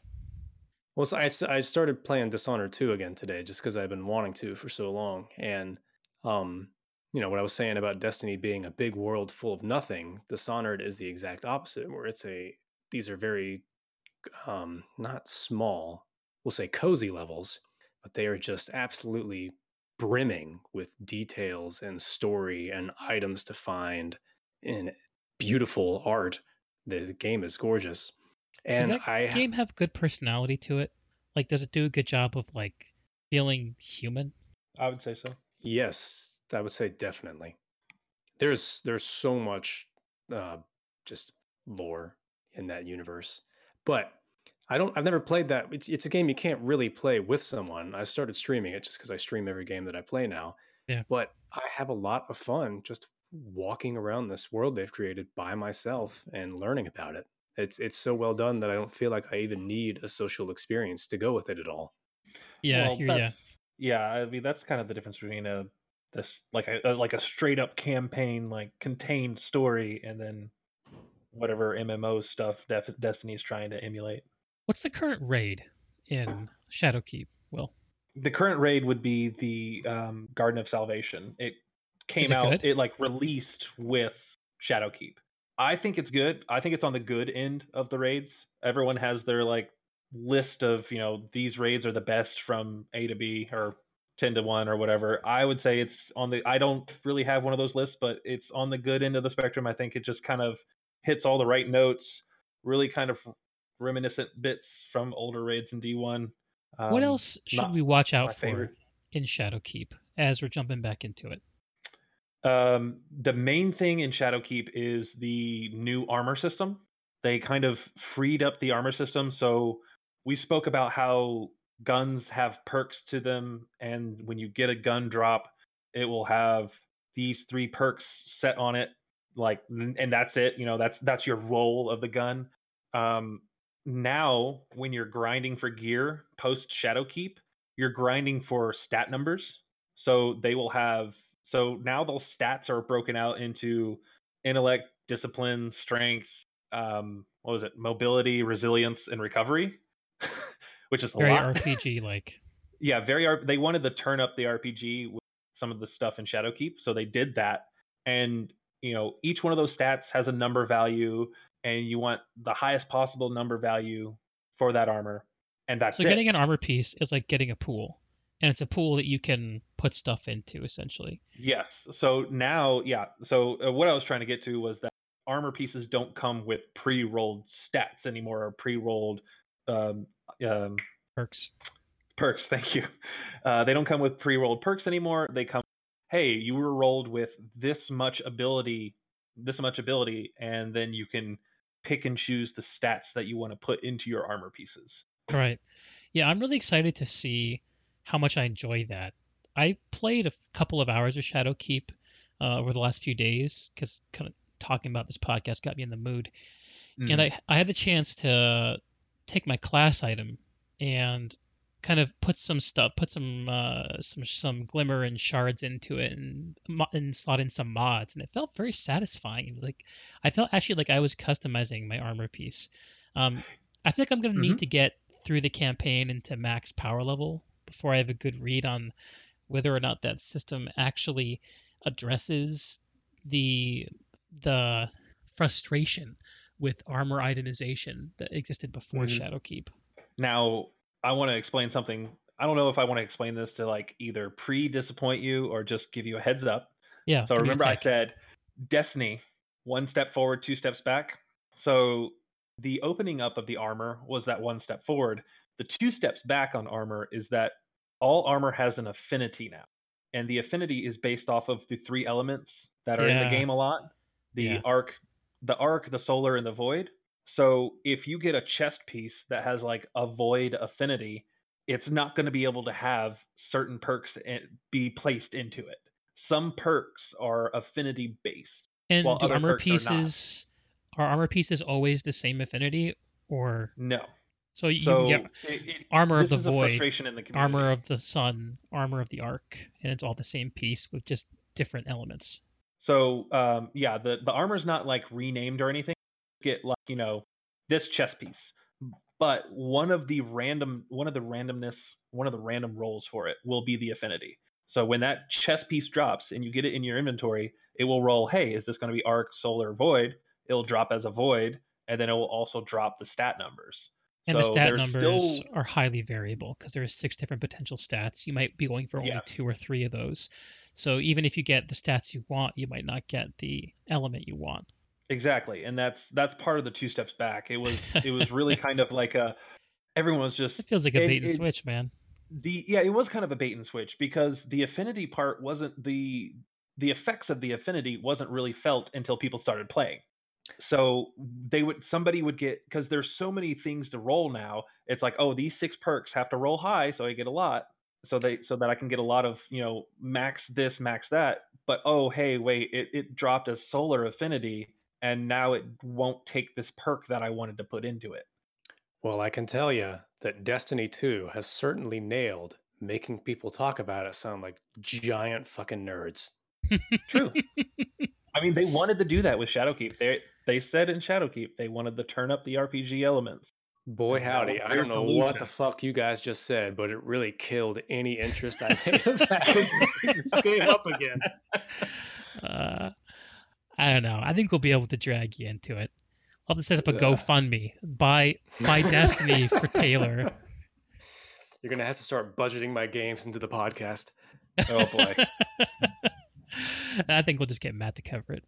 Well, so I, I started playing Dishonored 2 again today just because I've been wanting to for so long. And, um, you know, what I was saying about Destiny being a big world full of nothing, Dishonored is the exact opposite, where it's a these are very um, not small, we'll say cozy levels, but they are just absolutely brimming with details and story and items to find and beautiful art. The, the game is gorgeous. And does that I game have good personality to it? Like, does it do a good job of like feeling human? I would say so. Yes, I would say definitely. There's there's so much uh, just lore in that universe. But I don't. I've never played that. It's it's a game you can't really play with someone. I started streaming it just because I stream every game that I play now. Yeah. But I have a lot of fun just walking around this world they've created by myself and learning about it. It's it's so well done that I don't feel like I even need a social experience to go with it at all. Yeah, well, yeah. Yeah, I mean that's kind of the difference between a this like a, like a straight up campaign like contained story and then whatever MMO stuff Def- Destiny's trying to emulate. What's the current raid in Shadowkeep? Will the current raid would be the um, Garden of Salvation. It came it out. Good? It like released with Shadowkeep. I think it's good. I think it's on the good end of the raids. Everyone has their like list of you know these raids are the best from A to B or 10 to 1 or whatever i would say it's on the i don't really have one of those lists but it's on the good end of the spectrum i think it just kind of hits all the right notes really kind of reminiscent bits from older raids in d1 um, what else should we watch out for favorite. in shadowkeep as we're jumping back into it um, the main thing in shadowkeep is the new armor system. They kind of freed up the armor system so we spoke about how guns have perks to them and when you get a gun drop it will have these three perks set on it like and that's it you know that's that's your roll of the gun. Um now when you're grinding for gear post shadowkeep you're grinding for stat numbers. So they will have so now those stats are broken out into intellect discipline strength um what was it mobility resilience and recovery which is very lot. RPG like. yeah, very. They wanted to turn up the RPG with some of the stuff in Shadowkeep, so they did that. And you know, each one of those stats has a number value, and you want the highest possible number value for that armor, and that's so. It. Getting an armor piece is like getting a pool, and it's a pool that you can put stuff into essentially. Yes. So now, yeah. So uh, what I was trying to get to was that armor pieces don't come with pre-rolled stats anymore or pre-rolled um, um, perks. Perks, thank you. Uh, they don't come with pre-rolled perks anymore. They come, hey, you were rolled with this much ability, this much ability, and then you can pick and choose the stats that you want to put into your armor pieces. Right. Yeah, I'm really excited to see how much I enjoy that. I played a couple of hours of Shadowkeep uh, over the last few days because kind of talking about this podcast got me in the mood. Mm. And I, I had the chance to take my class item and kind of put some stuff, put some uh, some some glimmer and shards into it, and and slot in some mods, and it felt very satisfying. Like I felt actually like I was customizing my armor piece. Um, I think I'm gonna mm-hmm. need to get through the campaign into max power level before I have a good read on whether or not that system actually addresses the the frustration with armor itemization that existed before mm-hmm. Shadowkeep. Now, I want to explain something. I don't know if I want to explain this to like either pre disappoint you or just give you a heads up. Yeah. So remember, I said Destiny, one step forward, two steps back. So the opening up of the armor was that one step forward. The two steps back on armor is that all armor has an affinity now. And the affinity is based off of the three elements that are yeah. in the game a lot the yeah. arc, the arc, the solar, and the void. So if you get a chest piece that has like a void affinity, it's not going to be able to have certain perks be placed into it. Some perks are affinity based. And do armor pieces are, are, armor pieces always the same affinity or no? So you so can get it, it, armor of the void, armor of the sun, armor of the arc, and it's all the same piece with just different elements. So um, yeah, the the armor's not like renamed or anything. Get like you know this chess piece, but one of the random one of the randomness one of the random rolls for it will be the affinity. So when that chess piece drops and you get it in your inventory, it will roll. Hey, is this going to be arc, solar, void? It'll drop as a void, and then it will also drop the stat numbers. And so the stat numbers still... are highly variable because there's six different potential stats. You might be going for only yes. two or three of those. So even if you get the stats you want, you might not get the element you want. Exactly, and that's that's part of the two steps back. It was it was really kind of like a everyone was just. It feels like a bait and it, switch, man. The yeah, it was kind of a bait and switch because the affinity part wasn't the the effects of the affinity wasn't really felt until people started playing. So they would somebody would get because there's so many things to roll now. It's like oh these six perks have to roll high, so I get a lot so they so that I can get a lot of you know max this max that but oh hey wait it, it dropped a solar affinity and now it won't take this perk that I wanted to put into it. Well, I can tell you that Destiny 2 has certainly nailed making people talk about it sound like giant fucking nerds. True. I mean, they wanted to do that with Shadowkeep. They they said in Shadowkeep they wanted to turn up the RPG elements. Boy howdy, I don't know what the fuck you guys just said, but it really killed any interest I had in this game up again. Uh, I don't know. I think we'll be able to drag you into it. I'll have to set up a GoFundMe. Buy buy Destiny for Taylor. You're gonna have to start budgeting my games into the podcast. Oh boy. I think we'll just get Matt to cover it.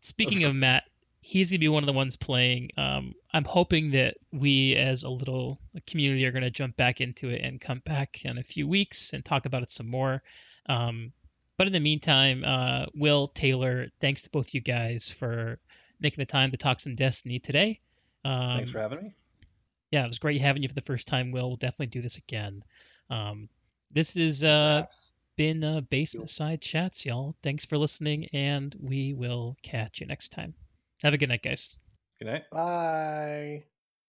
Speaking of Matt, he's gonna be one of the ones playing. Um, I'm hoping that we, as a little community, are gonna jump back into it and come back in a few weeks and talk about it some more. Um, but in the meantime, uh, Will Taylor, thanks to both you guys for making the time to talk some Destiny today. Um, thanks for having me. Yeah, it was great having you for the first time, Will. We'll definitely do this again. Um, this has uh, been uh, Basement Side Chats, y'all. Thanks for listening, and we will catch you next time. Have a good night, guys. Good night. Bye.